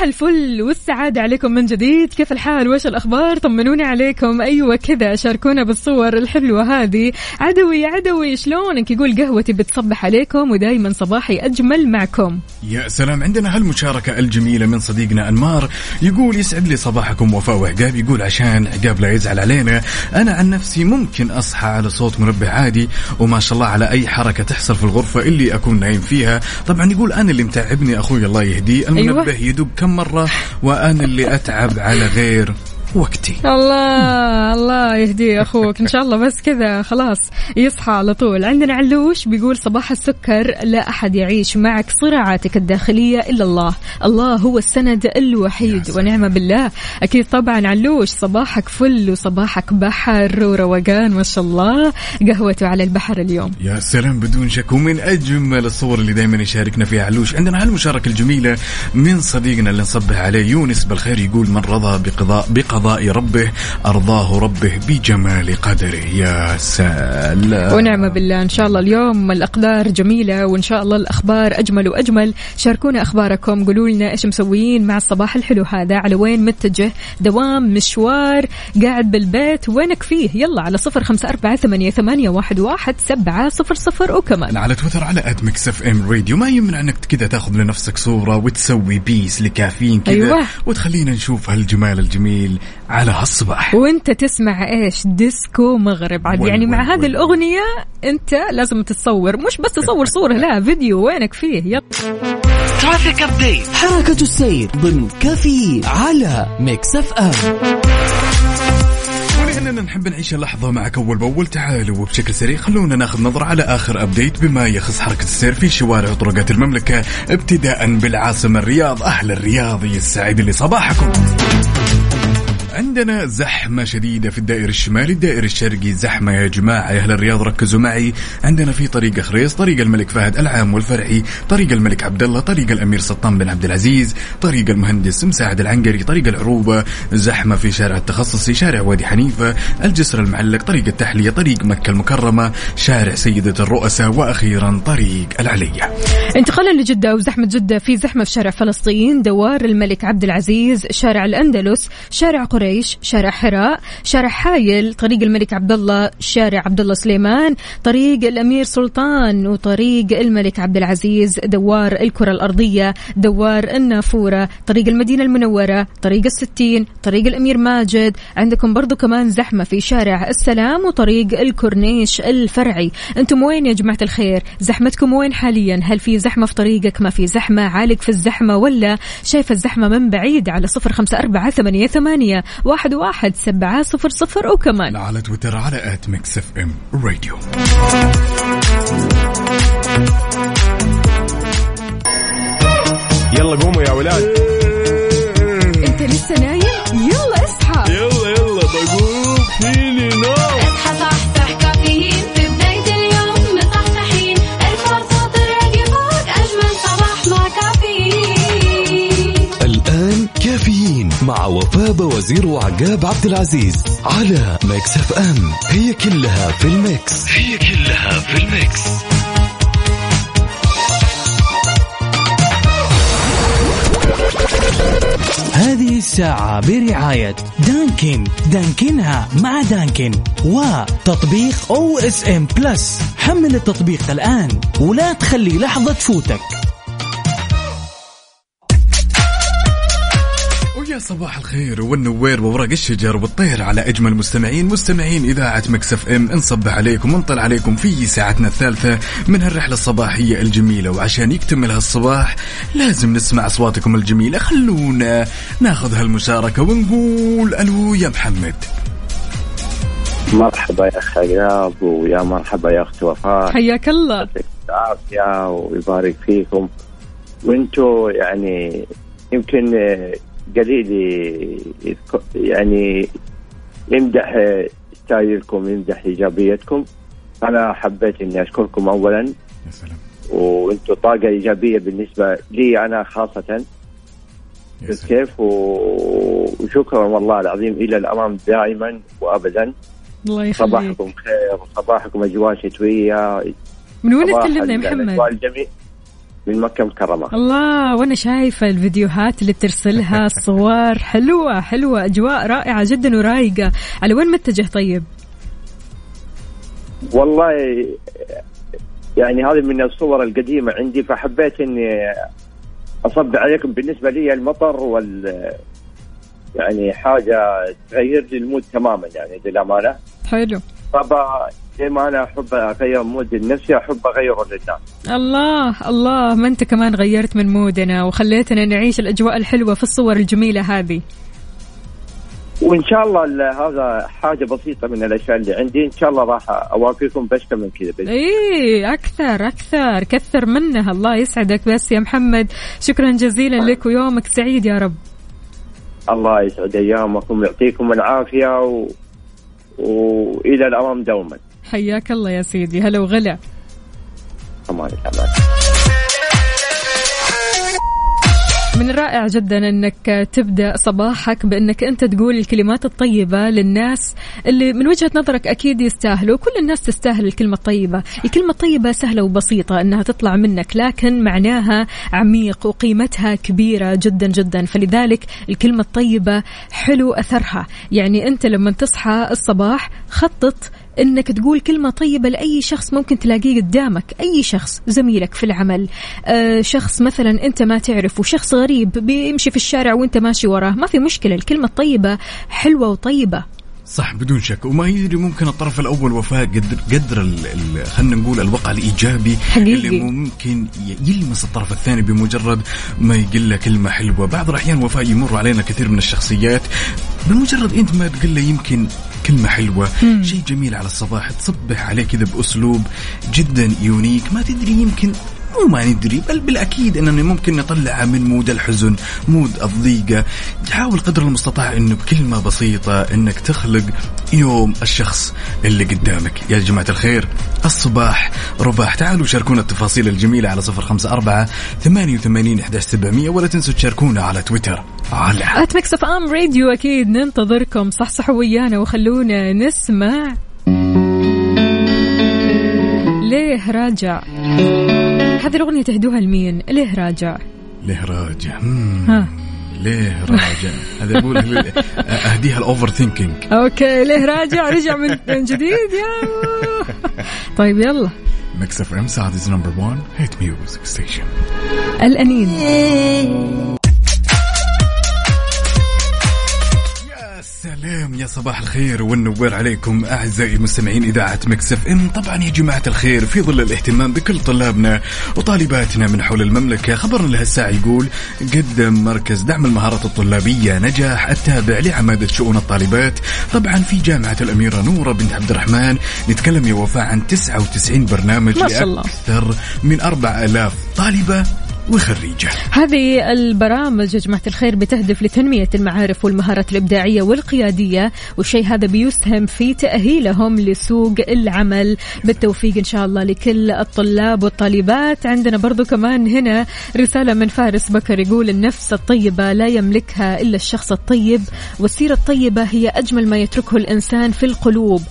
صباح الفل والسعادة عليكم من جديد. كيف الحال؟ وش الأخبار؟ طمنوني عليكم. أيوة كذا شاركونا بالصور الحلوة هذه. عدوي يا عدوي شلونك؟ يقول قهوتي بتصبح عليكم ودايما صباحي أجمل معكم. يا سلام عندنا هالمشاركة الجميلة من صديقنا أنمار. يقول يسعد لي صباحكم وفاء وعقاب يقول عشان عقاب لا يزعل علينا. أنا عن نفسي ممكن أصحى على صوت منبه عادي وما شاء الله على أي حركة تحصل في الغرفة اللي أكون نايم فيها. طبعا يقول أنا اللي متعبني أخوي الله يهديه. المنبه أيوة. يدق كم مرة. وأنا اللي أتعب على غير. وقتي. الله الله يهديه أخوك. إن شاء الله بس كذا خلاص يصحى على طول. عندنا علوش بيقول صباح السكر لا أحد يعيش معك صراعاتك الداخلية إلا الله. الله هو السند الوحيد ونعم بالله. أكيد طبعا علوش صباحك فل وصباحك بحر وروقان ما شاء الله. قهوته على البحر اليوم. يا سلام بدون شك. ومن أجمل الصور اللي دائما يشاركنا فيها علوش عندنا هالمشاركه الجميلة من صديقنا اللي نصبح عليه يونس بالخير يقول من رضى بقضاء بقضاء ربه أرضاه ربه بجمال قدره. يا سلام. ونعم بالله. إن شاء الله اليوم الأقدار جميلة وإن شاء الله الأخبار أجمل وأجمل. شاركونا أخباركم قولوا لنا إيش مسويين مع الصباح الحلو هذا. على وين متجه؟ دوام مشوار قاعد بالبيت وينك فيه؟ يلا على صفر خمسة أربعة ثمانية, ثمانية واحد, واحد سبعة صفر صفر. وكمان على تويتر على at Mix FM Radio. ما يمنع إنك كذا تاخذ لنفسك صورة وتسوي peace لكافيين كذا أيوة. وتخلينا نشوف هالجمال الجميل على هالصباح وانت تسمع إيش؟ ديسكو مغرب. عاد يعني مع هذه الأغنية انت لازم تتصور. مش بس تصور صورة لا فيديو وينك فيه. يلا. traffic update حركة السير ضمن كافيين على Mix FM ولأننا نحب نعيش اللحظة معك أول بأول. تعالوا وبشكل سريع خلونا ناخذ نظرة على آخر update بما يخص حركة السير في شوارع وطرقات المملكة ابتداء بالعاصمة الرياض أهل الرياض يسعد لي صباحكم. عندنا زحمة شديدة في الدائر الشمالي الدائر الشرقي. زحمة يا جماعة يا أهل الرياض ركزوا معي. عندنا في طريق خريص طريق الملك فهد العام والفرعي طريق الملك عبد الله طريق الأمير سلطان بن عبد العزيز طريق المهندس مساعد العنقري طريق العروبة. زحمة في شارع التخصصي شارع وادي حنيفة الجسر المعلق طريق التحلية طريق مكة المكرمة شارع سيدة الرؤساء وأخيرا طريق العلية انتقالا لجدة وزحمة جدة في زحمة في شارع فلسطين دوار الملك عبد العزيز شارع الأندلس شارع قريش شارع حراء شارع حايل طريق الملك عبد الله شارع عبد الله سليمان طريق الأمير سلطان وطريق الملك عبد العزيز دوار الكرة الأرضية دوار النافورة طريق المدينة المنورة طريق الستين طريق الأمير ماجد. عندكم برضو كمان زحمة في شارع السلام وطريق الكورنيش الفرعي. أنتم وين يا جماعة الخير؟ زحمتكم وين حاليا؟ هل في زحمة في طريقك؟ ما في زحمة؟ عالق في الزحمة ولا شايف الزحمة من بعيد؟ على صفر خمسة أربعة ثمانية, ثمانية. واحد, واحد سبعة صفر صفر وكمان. على تويتر على at Mix FM Radio يلا قوموا يا ولاد. الآن كافيين مع وفاء وزير وعقاب عبد العزيز على Mix FM. هي كلها في ال mix. هي كلها في ال mix. هذه الساعة برعاية دانكن. دانكنها مع دانكن. وتطبيق OSM Plus. حمل التطبيق الآن ولا تخلي لحظة تفوتك. صباح الخير والنوير وورق الشجر والطير على أجمل مستمعين مستمعين إذاعة Mix FM. نصبح عليكم ونطل عليكم في ساعتنا الثالثة من هالرحلة الصباحية الجميلة. وعشان يكتمل هالصباح لازم نسمع أصواتكم الجميلة. خلونا ناخذ هالمشاركة ونقول ألو يا محمد. مرحبا يا اخ عقاب ويا مرحبا يا اخت وفاء. حياك الله. يعطيكم العافية ويبارك فيكم. وأنتم يعني يمكن قليل يعني يمدح آه، ستايلكم يمدح إيجابيتكم. أنا حبيت إني أشكركم اولا. يا سلام. وأنتم طاقة إيجابية بالنسبة لي أنا خاصة. كيف؟ وشكرا والله العظيم. إلى الأمام دائما وابدا. الله يخليك. صباحكم خير وصباحكم أجواء شتوية. من وين تكلمنا يا محمد؟ من مكة مكرمه الله وأنا شايفة الفيديوهات اللي بترسلها الصور حلوة حلوة أجواء رائعة جدا ورايقة. على وين متجه طيب؟ والله يعني هذه من الصور القديمة عندي فحبيت إني أصب عليكم. بالنسبة لي المطر وال يعني حاجة تغير لي المود تماما يعني للأمانة. حلو. فبا زي ما أنا أحب أغير مود لنفسي أحب أغيره للناس. الله الله ما أنت كمان غيرت من مودنا وخليتنا نعيش الأجواء الحلوة في الصور الجميلة هذه. وإن شاء الله ال- هذا حاجة بسيطة من الأشياء اللي عندي إن شاء الله راح اوافيكم باشكال من كذا إيه أكثر أكثر كثر منها الله يسعدك بس يا محمد. شكرا جزيلا لك ويومك سعيد يا رب. الله يسعد أيامكم ويعطيكم العافية و... وإلى الأمام دوما. حياك الله يا سيدي. هلا وغلا. أمان الله من الرائع جدا إنك تبدأ صباحك بإنك أنت تقول الكلمات الطيبة للناس اللي من وجهة نظرك أكيد يستاهلوا. كل الناس تستاهل الكلمة الطيبة. الكلمة الطيبة سهلة وبسيطة إنها تطلع منك لكن معناها عميق وقيمتها كبيرة جدا جدا. فلذلك الكلمة الطيبة حلو أثرها. يعني أنت لما تصحى الصباح خطط إنك تقول كلمة طيبة لأي شخص ممكن تلاقيه قدامك. أي شخص زميلك في العمل آه شخص مثلا أنت ما تعرفه شخص غريب بيمشي في الشارع وأنت ماشي وراه. ما في مشكلة الكلمة الطيبة حلوة وطيبة. صح بدون شك. وما يدري ممكن الطرف الأول وفاء قدر قدر ال- ال- خلينا نقول الوقع الإيجابي حقيقي. اللي ممكن يلمس الطرف الثاني بمجرد ما يقول له كلمة حلوة. بعض الأحيان وفاء يمر علينا كثير من الشخصيات. بمجرد أنت ما تقول له يمكن كلمة حلوة شيء جميل على الصباح تصبح عليه كذا بأسلوب جدا unique ما تدري يمكن مو ما ندري بل بالأكيد أننا ممكن نطلعها من مود الحزن مود الضيقة. حاول قدر المستطاع أنه بكلمة بسيطة أنك تخلق يوم الشخص اللي قدامك. يا جماعة الخير الصباح. رباح تعالوا شاركونا التفاصيل الجميلة على صفر خمسة أربعة ثمانية وثمانين إحداش سبعمية ولا تنسوا تشاركونا على تويتر. على at Mix FM Radio أكيد ننتظركم. صحصحوا ويانا وخلونا نسمع. ليه راجع؟ هذه الأغنية تهدوها لمين؟ ليه راجع؟ ليه راجع. ها. ليه راجع؟ هذا أقول أهديها ال overthinking okay ليه راجع؟ رجع من من جديد يا طيب يلا. Mix FM Saudi's number 1 hit music station الأنين. سلام يا صباح الخير والنوير عليكم أعزائي مستمعين إذاعة Mix FM. طبعا يا جماعة الخير في ظل الاهتمام بكل طلابنا وطالباتنا من حول المملكة خبرنا لهالساعه يقول قدم مركز دعم المهارات الطلابية نجاح التابع لعمادة شؤون الطالبات. طبعا في جامعة الأميرة نورة بنت عبد الرحمن نتكلم يا وفاء عن 99 برنامج ما شاء الله. لأكثر من 4000 طالبة. وخريجة. هذه البرامج يا جماعة الخير بتهدف لتنمية المعارف والمهارات الإبداعية والقيادية والشيء هذا بيسهم في تأهيلهم لسوق العمل. بالتوفيق إن شاء الله لكل الطلاب والطالبات. عندنا برضو كمان هنا رسالة من فارس بكر يقول النفس الطيبة لا يملكها إلا الشخص الطيب والسيرة الطيبة هي أجمل ما يتركه الإنسان في القلوب.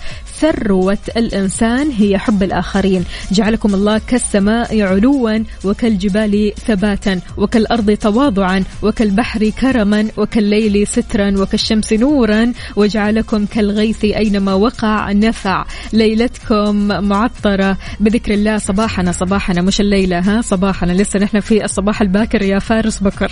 ثروة الإنسان هي حب الآخرين. جعلكم الله كالسماء علوا وكالجبال ثباتا وكالأرض تواضعا وكالبحر كرما وكالليل سترا وكالشمس نورا وجعلكم كالغيث أينما وقع نفع. ليلتكم معطرة. بذكر الله صباحنا صباحنا مش الليلة ها؟ صباحنا. لسه نحن في الصباح الباكر يا فارس بكر.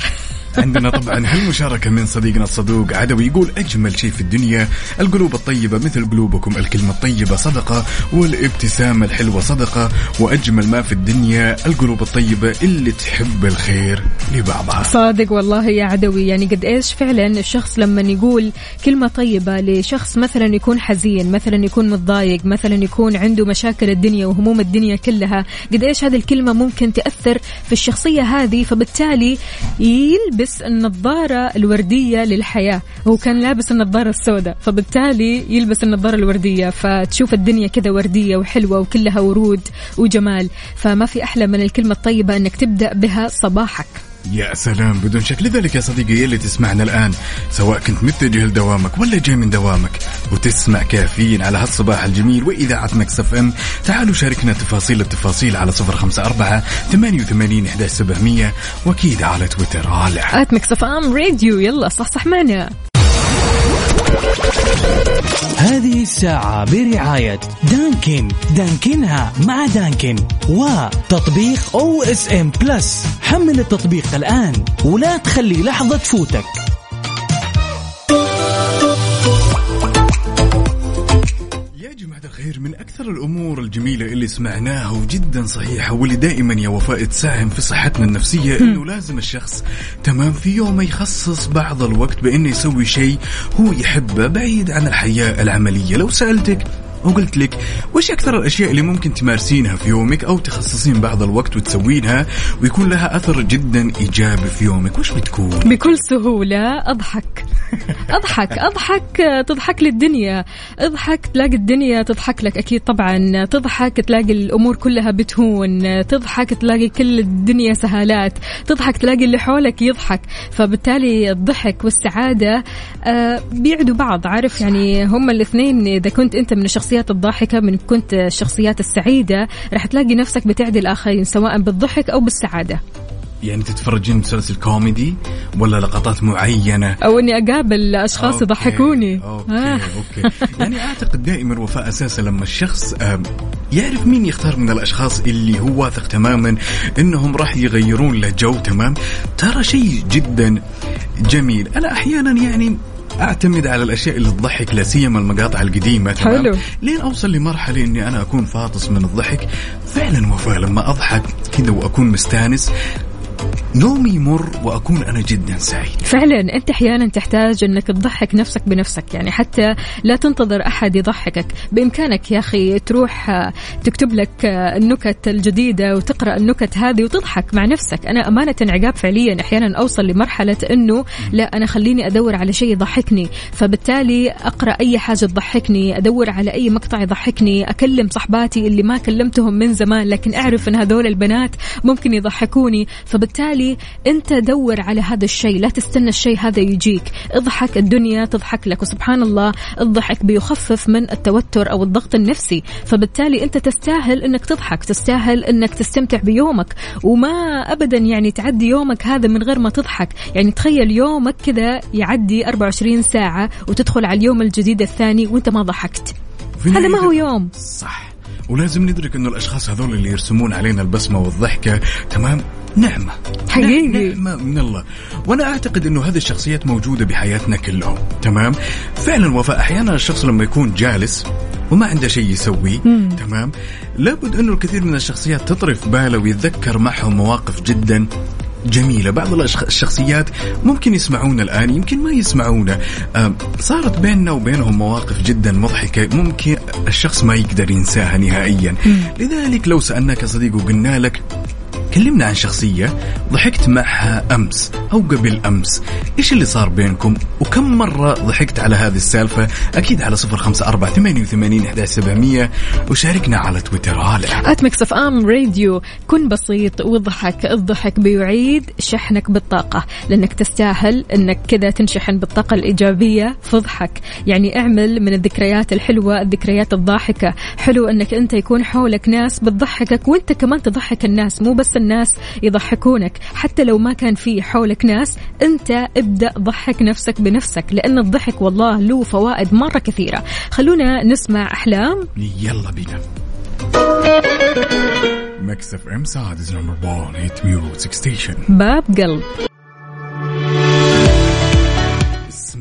عندنا طبعا هالمشاركة من صديقنا الصدوق عدوي يقول أجمل شيء في الدنيا القلوب الطيبة مثل قلوبكم الكلمة الطيبة صدقة والابتسامة الحلوة صدقة وأجمل ما في الدنيا القلوب الطيبة اللي تحب الخير لبعضها. صادق والله يا عدوي يعني قد إيش فعلا الشخص لما يقول كلمة طيبة لشخص مثلا يكون حزين مثلا يكون متضايق مثلا يكون عنده مشاكل الدنيا وهموم الدنيا كلها قد إيش هذه الكلمة ممكن تأثر في الشخصية هذه فبالتالي يلبس النظارة الوردية للحياة. هو كان لابس النظارة السوداء فبالتالي يلبس النظارة الوردية فتشوف الدنيا كذا وردية وحلوة وكلها ورود وجمال. فما في أحلى من الكلمة الطيبة أنك تبدأ بها صباحك. يا سلام بدون شك. لذلك يا صديقي يلي تسمعنا الآن سواء كنت متجه لدوامك ولا جاي من دوامك وتسمع كافيين على هالصباح الجميل وإذاعة Mix FM تعالوا شاركنا تفاصيل التفاصيل على صفر خمسة أربعة ثمانية وثمانين إحداش سبعمية وأكيد على تويتر. على at Mix FM Radio. يلا صحصح معنا. هذه الساعة برعاية دانكن. دانكنها مع دانكن. وتطبيق OSM Plus حمل التطبيق الآن. ولا تخلي لحظة تفوتك. الخير من أكثر الأمور الجميلة اللي سمعناها وجدا صحيحة واللي دائما يا وفاء تساهم في صحتنا النفسية إنه لازم الشخص تمام في يومه يخصص بعض الوقت بإنه يسوي شيء هو يحبه بعيد عن الحياة العملية. لو سألتك وقلت لك وش أكثر الأشياء اللي ممكن تمارسينها في يومك أو تخصصين بعض الوقت وتسوينها ويكون لها أثر جدا إيجابي في يومك؟ وش بتكون؟ بكل سهولة أضحك. أضحك أضحك تضحك للدنيا. أضحك تلاقي الدنيا تضحك لك أكيد طبعا. تضحك تلاقي الأمور كلها بتهون. تضحك تلاقي كل الدنيا سهالات. تضحك تلاقي اللي حولك يضحك. فبالتالي الضحك والسعادة آه، بيعدوا بعض. عارف يعني هم الاثنين إذا كنت أنت من الشخصيات الضاحكة من كنت الشخصيات السعيدة راح تلاقي نفسك بتعدي الآخرين سواء بالضحك أو بالسعادة. يعني تتفرجين مسلسل كوميدي ولا لقطات معينة؟ أو إني أقابل أشخاص okay، يضحكوني. okay آه. okay. يعني أعتقد دائما وفاء أساسا لما الشخص يعرف مين يختار من الأشخاص اللي هو واثق تماما إنهم راح يغيرون له جو تمام. ترى شيء جدا جميل. أنا أحيانا يعني أعتمد على الأشياء اللي تضحك لا سيما المقاطع القديمة تمام؟ حلو. لين أوصل لمرحلة إني أنا أكون فاطس من الضحك. فعلا وفاء لما أضحك كذا وأكون مستانس. نومي يمر وأكون أنا جدا سعيد. فعلا أنت أحيانا تحتاج أنك تضحك نفسك بنفسك يعني حتى لا تنتظر أحد يضحكك. بإمكانك يا أخي تروح تكتب لك النكت الجديدة وتقرأ النكت هذه وتضحك مع نفسك. أنا أمانة عقاب فعليا أحيانا أوصل لمرحلة إنه لا أنا خليني أدور على شيء يضحكني. فبالتالي أقرأ أي حاجة تضحكني أدور على أي مقطع يضحكني أكلم صحباتي اللي ما كلمتهم من زمان لكن أعرف إن هذول البنات ممكن يضحكوني. فبالتالي انت دور على هذا الشيء لا تستنى الشيء هذا يجيك. اضحك الدنيا تضحك لك وسبحان الله الضحك بيخفف من التوتر أو الضغط النفسي. فبالتالي انت تستاهل انك تضحك تستاهل انك تستمتع بيومك. وما ابدا يعني تعدي يومك هذا من غير ما تضحك. يعني تخيل يومك كذا يعدي 24 ساعة وتدخل على اليوم الجديد الثاني وانت ما ضحكت. هذا ما هو يوم. صح. ولازم ندرك إنه الأشخاص هذول اللي يرسمون علينا البسمة والضحكة تمام؟ نعمة. حقيقي. نعمة من الله. وأنا أعتقد إنه هذه الشخصيات موجودة بحياتنا كلهم تمام؟ فعلا وفاء أحيانا الشخص لما يكون جالس وما عنده شيء يسويه تمام؟ لابد إنه الكثير من الشخصيات تطرف باله ويتذكر معهم مواقف جدا. جميلة. بعض الشخصيات ممكن يسمعونا الآن يمكن ما يسمعونا. صارت بيننا وبينهم مواقف جدا مضحكة ممكن الشخص ما يقدر ينساها نهائيا. لذلك لو سألناك يا صديق وقلنا لك كلمنا عن شخصية ضحكت معها أمس أو قبل أمس. إيش اللي صار بينكم وكم مرة ضحكت على هذه السالفة؟ أكيد على صفر خمسة أربعة ثمانية وثمانين إحدى سبعمية وشاركنا على تويتر على FM Radio كن بسيط واضحك الضحك بيعيد شحنك بالطاقة لأنك تستاهل أنك كذا تنشحن بالطاقة الإيجابية. فاضحك يعني اعمل من الذكريات الحلوة الذكريات الضاحكة. حلو أنك أنت يكون حولك ناس بتضحكك وأنت كمان تضحك الناس مو بس الناس يضحكونك. حتى لو ما كان في حولك ناس أنت ابدأ ضحك نفسك بنفسك لأن الضحك والله له فوائد مرة كثيرة. خلونا نسمع أحلام. يلا بينا. Mix FM Saudi's number 1 hit music station باب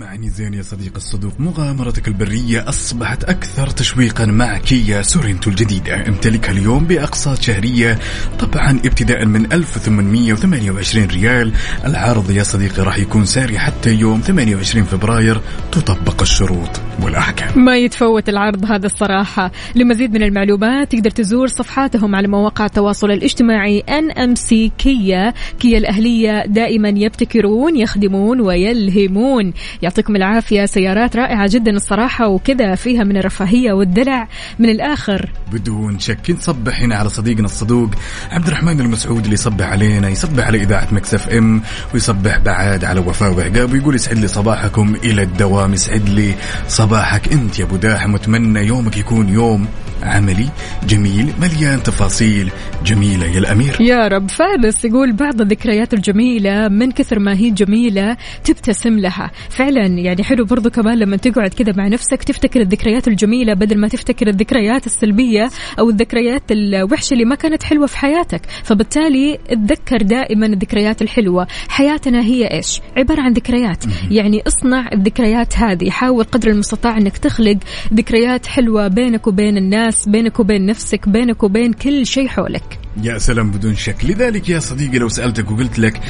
يعني زين يا صديق الصدوق. مغامرتك البرية أصبحت أكثر تشويقا مع كيا سورينتو الجديدة. امتلكها اليوم بأقساط شهرية طبعا ابتداء من 1828 ريال. العرض يا صديقي راح يكون ساري حتى يوم 28 فبراير. تطبق الشروط والأحكام. ما يتفوت العرض هذا الصراحة. لمزيد من المعلومات تقدر تزور صفحاتهم على مواقع التواصل الاجتماعي NMC كيا كيا الأهلية دائما يبتكرون يخدمون ويلهمون. يعطيكم العافية. سيارات رائعة جدا الصراحة وكذا فيها من الرفاهية والدلع من الآخر. بدون شك نصبح هنا على صديقنا الصدوق عبد الرحمن المسعود اللي يصبح علينا يصبح على إذاعة مكسف إم ويصبح بعد على وفاء وعقاب ويقول يسعد لي صباحكم إلى الدوام يسعد لي صباحك أنت يا أبو داحم وأتمنى يومك يكون يوم عملي جميل مليان تفاصيل جميلة يا الأمير. يا رب. فارس يقول بعض الذكريات الجميلة من كثر ما هي جميلة تبتسم لها. فعلا يعني حلو برضو كمان لما تقعد كذا مع نفسك تفتكر الذكريات الجميلة بدل ما تفتكر الذكريات السلبية أو الذكريات الوحشة اللي ما كانت حلوة في حياتك. فبالتالي اتذكر دائما الذكريات الحلوة. حياتنا هي إيش؟ عبارة عن ذكريات. يعني اصنع الذكريات هذه. حاول قدر المستطاع أنك تخلق ذكريات حلوة بينك وبين الناس بينك وبين نفسك بينك وبين كل شيء حولك. يا سلام بدون شك. لذلك يا صديقي لو سألتك وقلت لك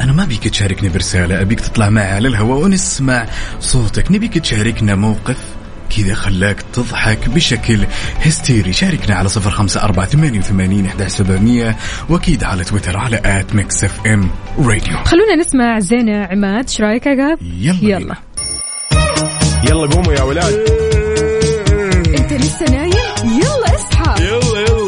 أنا ما بيك تشاركني برسالة أبيك تطلع معي على الهواء ونسمع صوتك. نبيك تشاركنا موقف كذا خلاك تضحك بشكل هستيري. شاركنا على صفر خمسة أربعة ثمانية وثمانين أحد سبعمية وأكيد على تويتر على at Mix FM Radio. خلونا نسمع زينة عماد. إيش رأيك يا عقاب؟ يلا يلا. بينا. يلا قوموا يا ولاد. أنت لسه نايم؟ يلا اصحى. يلا يلا.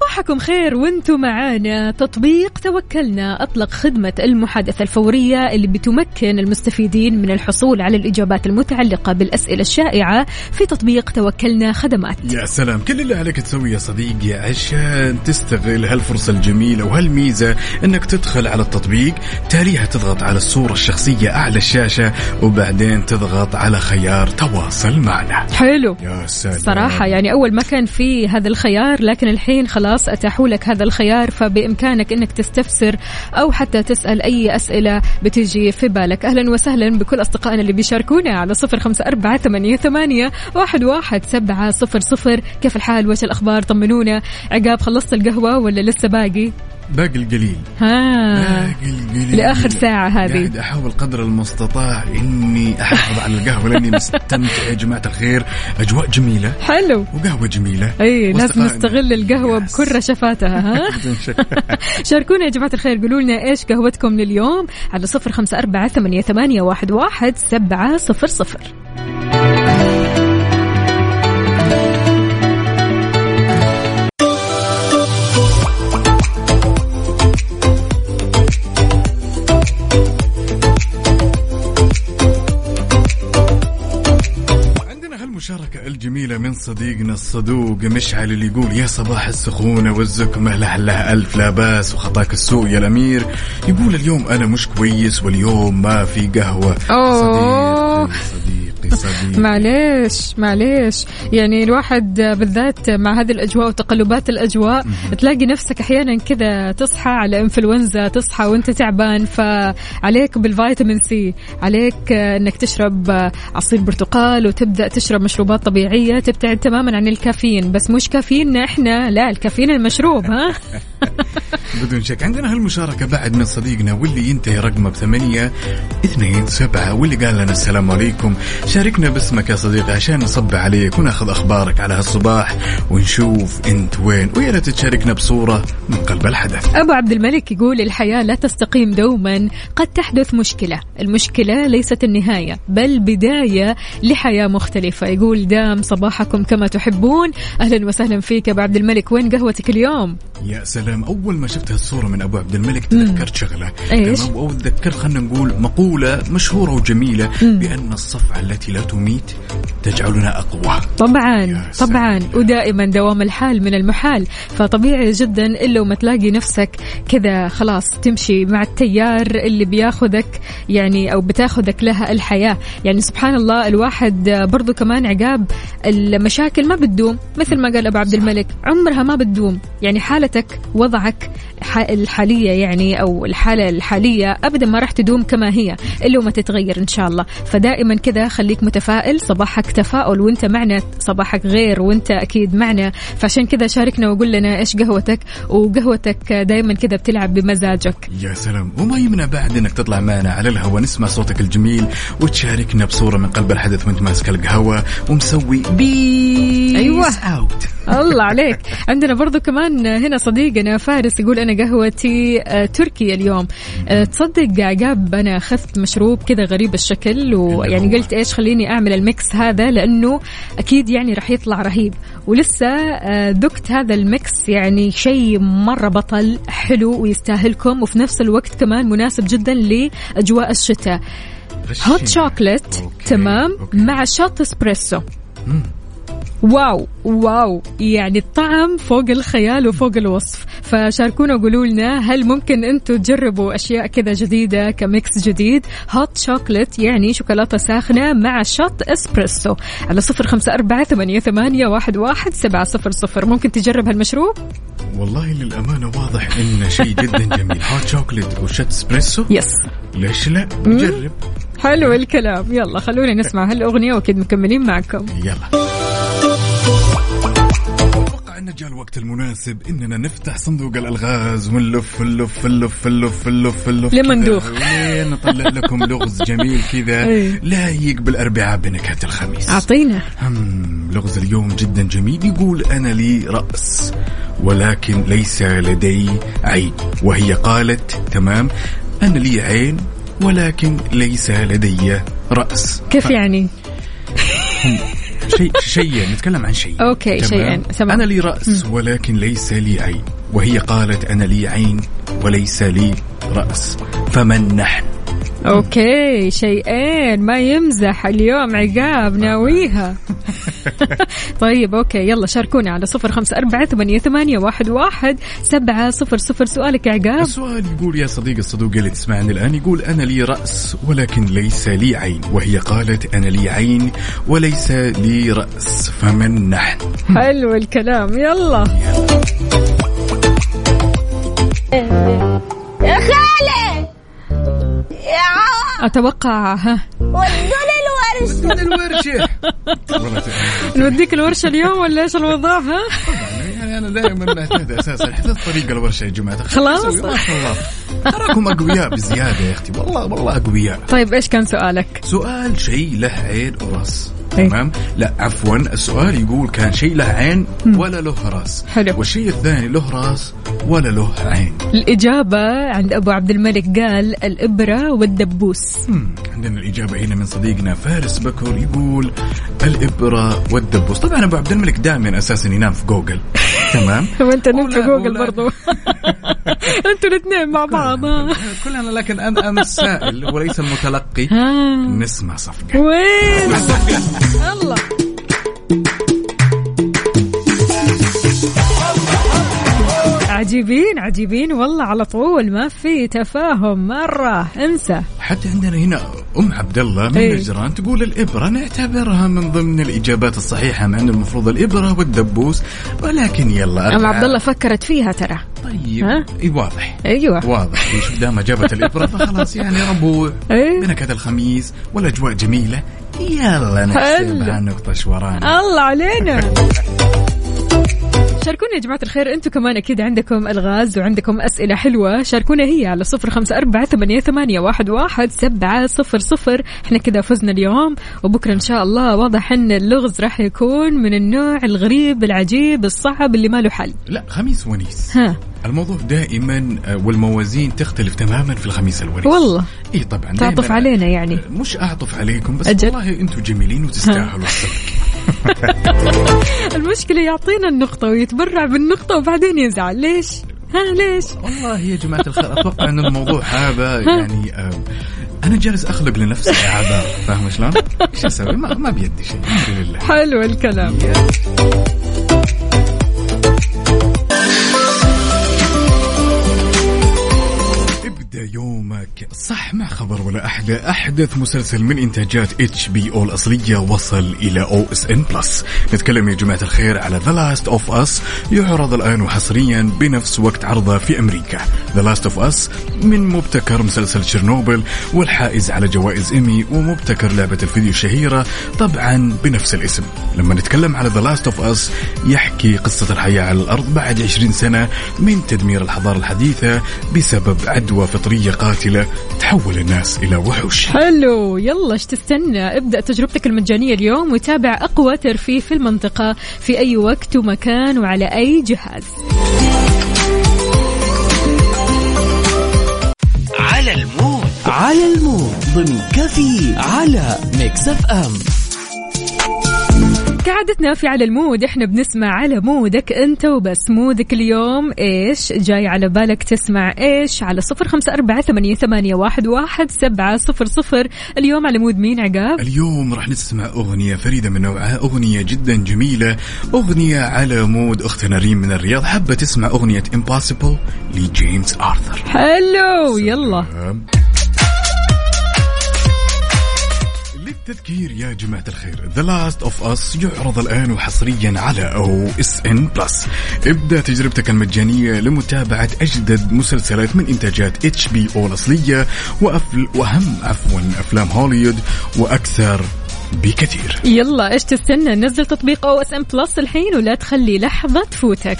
صباحكم خير وأنتم معانا. تطبيق توكلنا أطلق خدمة المحادثة الفورية اللي بتمكن المستفيدين من الحصول على الإجابات المتعلقة بالأسئلة الشائعة في تطبيق توكلنا خدمات. يا سلام كل اللي عليك تسويه يا صديقي عشان تستغل هالفرصة الجميلة وهالميزة إنك تدخل على التطبيق تاليها تضغط على الصورة الشخصية أعلى الشاشة وبعدين تضغط على خيار تواصل معنا. حلو. يا سلام. صراحة يعني أول ما كان في هذا الخيار لكن الحين خلاص أتاحوا لك هذا الخيار فبإمكانك أنك تستفسر أو حتى تسأل أي أسئلة بتجي في بالك. أهلا وسهلا بكل أصدقائنا اللي بيشاركونا على صفر خمسة أربعة ثمانية, ثمانية واحد, واحد سبعة صفر صفر. كيف الحال؟ وش الأخبار؟ طمنونا. عقاب خلصت القهوة ولا لسه باقي؟ باقي القليل. ها. باقي القليل. لآخر ساعة هذه. قاعد أحاول قدر المستطاع إني أحافظ على القهوة لأني مستمتع يا جماعة الخير. أجواء جميلة. حلو. وقهوة جميلة. أي لازم وأصدقائنا- نستغل القهوة يس. بكل رشفاتها ها. شاركونا يا جماعة الخير قولوا لنا إيش قهوتكم لليوم على صفر خمسة أربعة ثمانية, ثمانية واحد, واحد سبعة صفر صفر. عندنا هالمشاركة الجميلة من صديقنا الصدوق مشعل اللي يقول يا صباح السخونة والزكمة لها ألف لا باس وخطاك السوء يا الأمير. يقول اليوم أنا مش كويس واليوم ما في قهوة. أوه. صديقي صديقي صديقي معليش معليش. يعني الواحد بالذات مع هذه الأجواء وتقلبات الأجواء تلاقي نفسك أحيانا كذا تصحى على إنفلونزا تصحى وأنت تعبان فعليك بالفيتامين سي عليك أنك تشرب عصير برتقال وتبدأ تشرب مشروبات طبيعية تبتعد تماما عن الكافيين. بس مش كافييننا إحنا لا الكافيين المشروب ها؟ بدون شك عندنا هالمشاركة بعد من صديقنا واللي ينتهي رقمه بثمانية اثنين سبعة واللي قال لنا السلام عليكم. شاركنا باسمك يا صديقي عشان نصب عليك وناخذ أخبارك على هالصباح ونشوف أنت وين. ويا ريت تشاركنا بصورة من قلب الحدث. أبو عبد الملك يقول الحياة لا تستقيم دوما قد تحدث مشكلة. المشكلة ليست النهاية بل بداية لحياة مختلفة. يقول دام صباحكم كما تحبون. أهلا وسهلا فيك أبو عبد الملك. وين قهوتك اليوم؟ يا سلام سلام أول ما شفت هالصورة من أبو عبد الملك تذكرت شغلة؟ تمام؟ أو تذكرت خلينا نقول مقولة مشهورة وجميلة بأن الصفعة التي لا تميت تجعلنا أقوى. طبعا. طبعا. ودائما دوام الحال من المحال. فطبيعي جدا إلا وما تلاقي نفسك كذا خلاص تمشي مع التيار اللي بياخذك يعني أو بتاخذك لها الحياة. يعني سبحان الله الواحد برضو كمان عقاب المشاكل ما بتدوم. مثل ما قال أبو عبد الملك عمرها ما بتدوم. يعني حالتك وضعك الحالية يعني أو الحالة الحالية أبدا ما راح تدوم كما هي إلا وما تتغير إن شاء الله. فدائما كذا خليك متفائل صباحك تفاؤل وأنت معنا صباحك غير وأنت أكيد معنا. فعشان كذا شاركنا وقول لنا إيش قهوتك؟ وقهوتك دائما كذا بتلعب بمزاجك. يا سلام. وما يمنع بعد إنك تطلع معنا على الهواء نسمع صوتك الجميل وتشاركنا بصورة من قلب الحدث وأنت ماسك القهوة ومسوي بي أيوة. out الله عليك. عندنا برضو كمان هنا صديقنا فارس يقول أنا قهوتي آه، تركي اليوم. آه، تصدق عقاب أنا أخذت مشروب كذا غريب الشكل ويعني قلت إيش خليني أعمل الميكس هذا لأنه أكيد يعني راح يطلع رهيب. ولسه آه، ذقت هذا ال mix يعني شيء مرة بطل حلو ويستاهلكم وفي نفس الوقت كمان مناسب جدا لأجواء الشتاء. hot chocolate تمام okay. مع shot espresso واو واو. يعني الطعم فوق الخيال وفوق الوصف. فشاركونا وقولوا لنا هل ممكن أنتم تجربوا أشياء كذا جديدة ك mix جديد؟ hot chocolate يعني شوكولاتة ساخنة مع shot espresso على صفر خمسة أربعة ثمانية, ثمانية واحد, واحد سبعة صفر صفر. ممكن تجرب هالمشروب؟ والله للأمانة واضح انه شيء جدا جميل. hot chocolate و shot espresso yes ليش لا؟ نجرب. حلو الكلام. يلا خلونا نسمع هالأغنية وأكيد مكملين معكم. يلا. انه جاء الوقت المناسب إننا نفتح صندوق الألغاز ونلف نلف نلف نلف نلف نلف لما ندوخ. نطلع لكم لغز جميل كذا. إيه. لايق بالاربعاء بنكهه الخميس. أعطينا. هم لغز اليوم جدا جميل. يقول أنا لي رأس ولكن ليس لدي عين. وهي قالت تمام. أنا لي عين ولكن ليس لدي رأس. كيف يعني؟ شيء شيء نتكلم عن شيء أوكي، شيئين، تمام. أنا لي رأس ولكن ليس لي عين. وهي قالت أنا لي عين وليس لي رأس. فمن نحن؟ okay شيئين ما يمزح اليوم عقاب ناويها. طيب okay يلا شاركونا على صفر خمسة أربعة ثمانية, ثمانية واحد, واحد سبعة صفر صفر سؤالك يا عقاب. السؤال يقول يا صديقي الصدوق اللي تسمعني الآن يقول أنا لي رأس ولكن ليس لي عين. وهي قالت أنا لي عين وليس لي رأس فمن نحن؟ حلو الكلام يلا. يا خالي يا عم أتوقع ها. الورشة. والله نوديك الورشة اليوم ولا إيش الوضع ها؟ يعني أنا دائما معتاد أساسا. حتى طريق الورشة يا جماعة. خلاص. تراكم أقوياء بزيادة يا أختي. والله والله أقوياء. طيب إيش كان سؤالك؟ سؤال شيء له عين وراس. تمام؟ لا عفوا السؤال يقول كان شيء له عين ولا له رأس. حلو. والشيء الثاني له رأس ولا له عين. الإجابة عند أبو عبد الملك قال الإبرة والدبوس. مم. عندنا الإجابة هنا من صديقنا فارس بكر يقول الإبرة والدبوس. طبعا أبو عبد الملك دائما أساسا ينام في جوجل. تمام؟ وانت نمت في جوجل برضو. أنتوا الاثنين مع بعض. كلنا لكن أنا أنا السائل وليس المتلقي. نسمع صفقة. وين؟ الله عجيبين عجيبين والله على طول ما في تفاهم مرة انسى حتى عندنا هنا أم عبد الله من إيه. نجران تقول الإبرة نعتبرها من ضمن الإجابات الصحيحة مع انه المفروض الإبرة والدبوس ولكن يلا أم. عبد الله فكرت فيها ترى طيب ها؟ إي واضح أيوه واضح شوف دام جابت الإبرة فخلاص يعني ربوع إيه. بنكهه الخميس والأجواء جميلة يلا. نحسبها نقطة شورانا الله علينا شاركونا يا جماعة الخير أنتم كمان أكيد عندكم ألغاز وعندكم أسئلة حلوة. شاركونا هي على صفر خمسة أربعة ثمانية, ثمانية واحد, واحد سبعة صفر صفر. إحنا كذا فزنا اليوم وبكرة إن شاء الله واضح إن اللغز راح يكون من النوع الغريب العجيب الصعب اللي ما له حل. لا خميس ونيس. ها. الموضوع دائما آه، والموازين تختلف تماما في الخميس الونيس. والله. إي طبعا تعطف علينا يعني. مش أعطف عليكم بس أجل. والله أنتم جميلين وتستاهلوا الصدق. المشكلة يعطينا النقطة ويتبرع بالنقطة وبعدين يزعل. ليش؟ ها ليش؟ والله يا جماعة الخير أتوقع أن الموضوع هذا يعني أنا جالس أخلق لنفسي أعذار فاهم شلون؟ إيش أسوي؟ ما, ما بيدي شيء الحمد لله. حلو الكلام. يومك. صح مع خبر ولا أحلى احدث مسلسل من إنتاجات HBO الأصلية. وصل إلى OSN Plus. نتكلم يا جماعة الخير على The Last of Us يعرض الآن وحصريا بنفس وقت عرضه في أمريكا. The Last of Us من مبتكر مسلسل تشيرنوبل والحائز على جوائز إيمي ومبتكر لعبة الفيديو الشهيرة طبعا بنفس الاسم. لما نتكلم على The Last of Us يحكي قصة الحياة على الأرض بعد 20 سنة من تدمير الحضارة الحديثة بسبب عدوى فطرية. قاتلة تحول الناس إلى وحوش. حلو. يلا إيش تستنى؟ ابدأ تجربتك المجانية اليوم وتابع أقوى ترفيه في المنطقة في أي وقت ومكان وعلى أي جهاز. على المود. على المود. ضمن كافيين على Mix FM. كعادتنا في على المود إحنا بنسمع على مودك أنت وبس. مودك اليوم إيش؟ جاي على بالك تسمع إيش؟ على صفر خمسة أربعة ثمانية, ثمانية واحد, واحد سبعة صفر صفر. اليوم على مود مين عقاب؟ اليوم راح نسمع أغنية فريدة من نوعها أغنية جدا جميلة أغنية على مود أختنا ريم من الرياض. حابة تسمع أغنية Impossible لجيمس آرثر. حلو يلا. للتذكير يا جماعة الخير. The Last of Us يعرض الآن وحصريا على OSN Plus ابدأ تجربتك المجانية لمتابعة أجدد مسلسلات من إنتاجات HBO الأصلية وأفل وأهم عفوا أفلام هوليوود وأكثر بكثير. يلا إيش تستنى؟ نزل تطبيق OSN Plus الحين ولا تخلي لحظة تفوتك.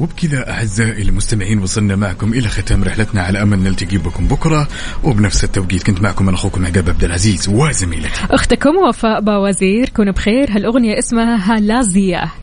وبكذا أعزائي المستمعين وصلنا معكم إلى ختام رحلتنا على أمل نلتقي بكم بكرة. وبنفس التوقيت كنت معكم أنا أخوكم عقاب عبد العزيز وزميلتي. أختكم وفاء باوزير كونوا بخير. هالأغنية اسمها هالازيا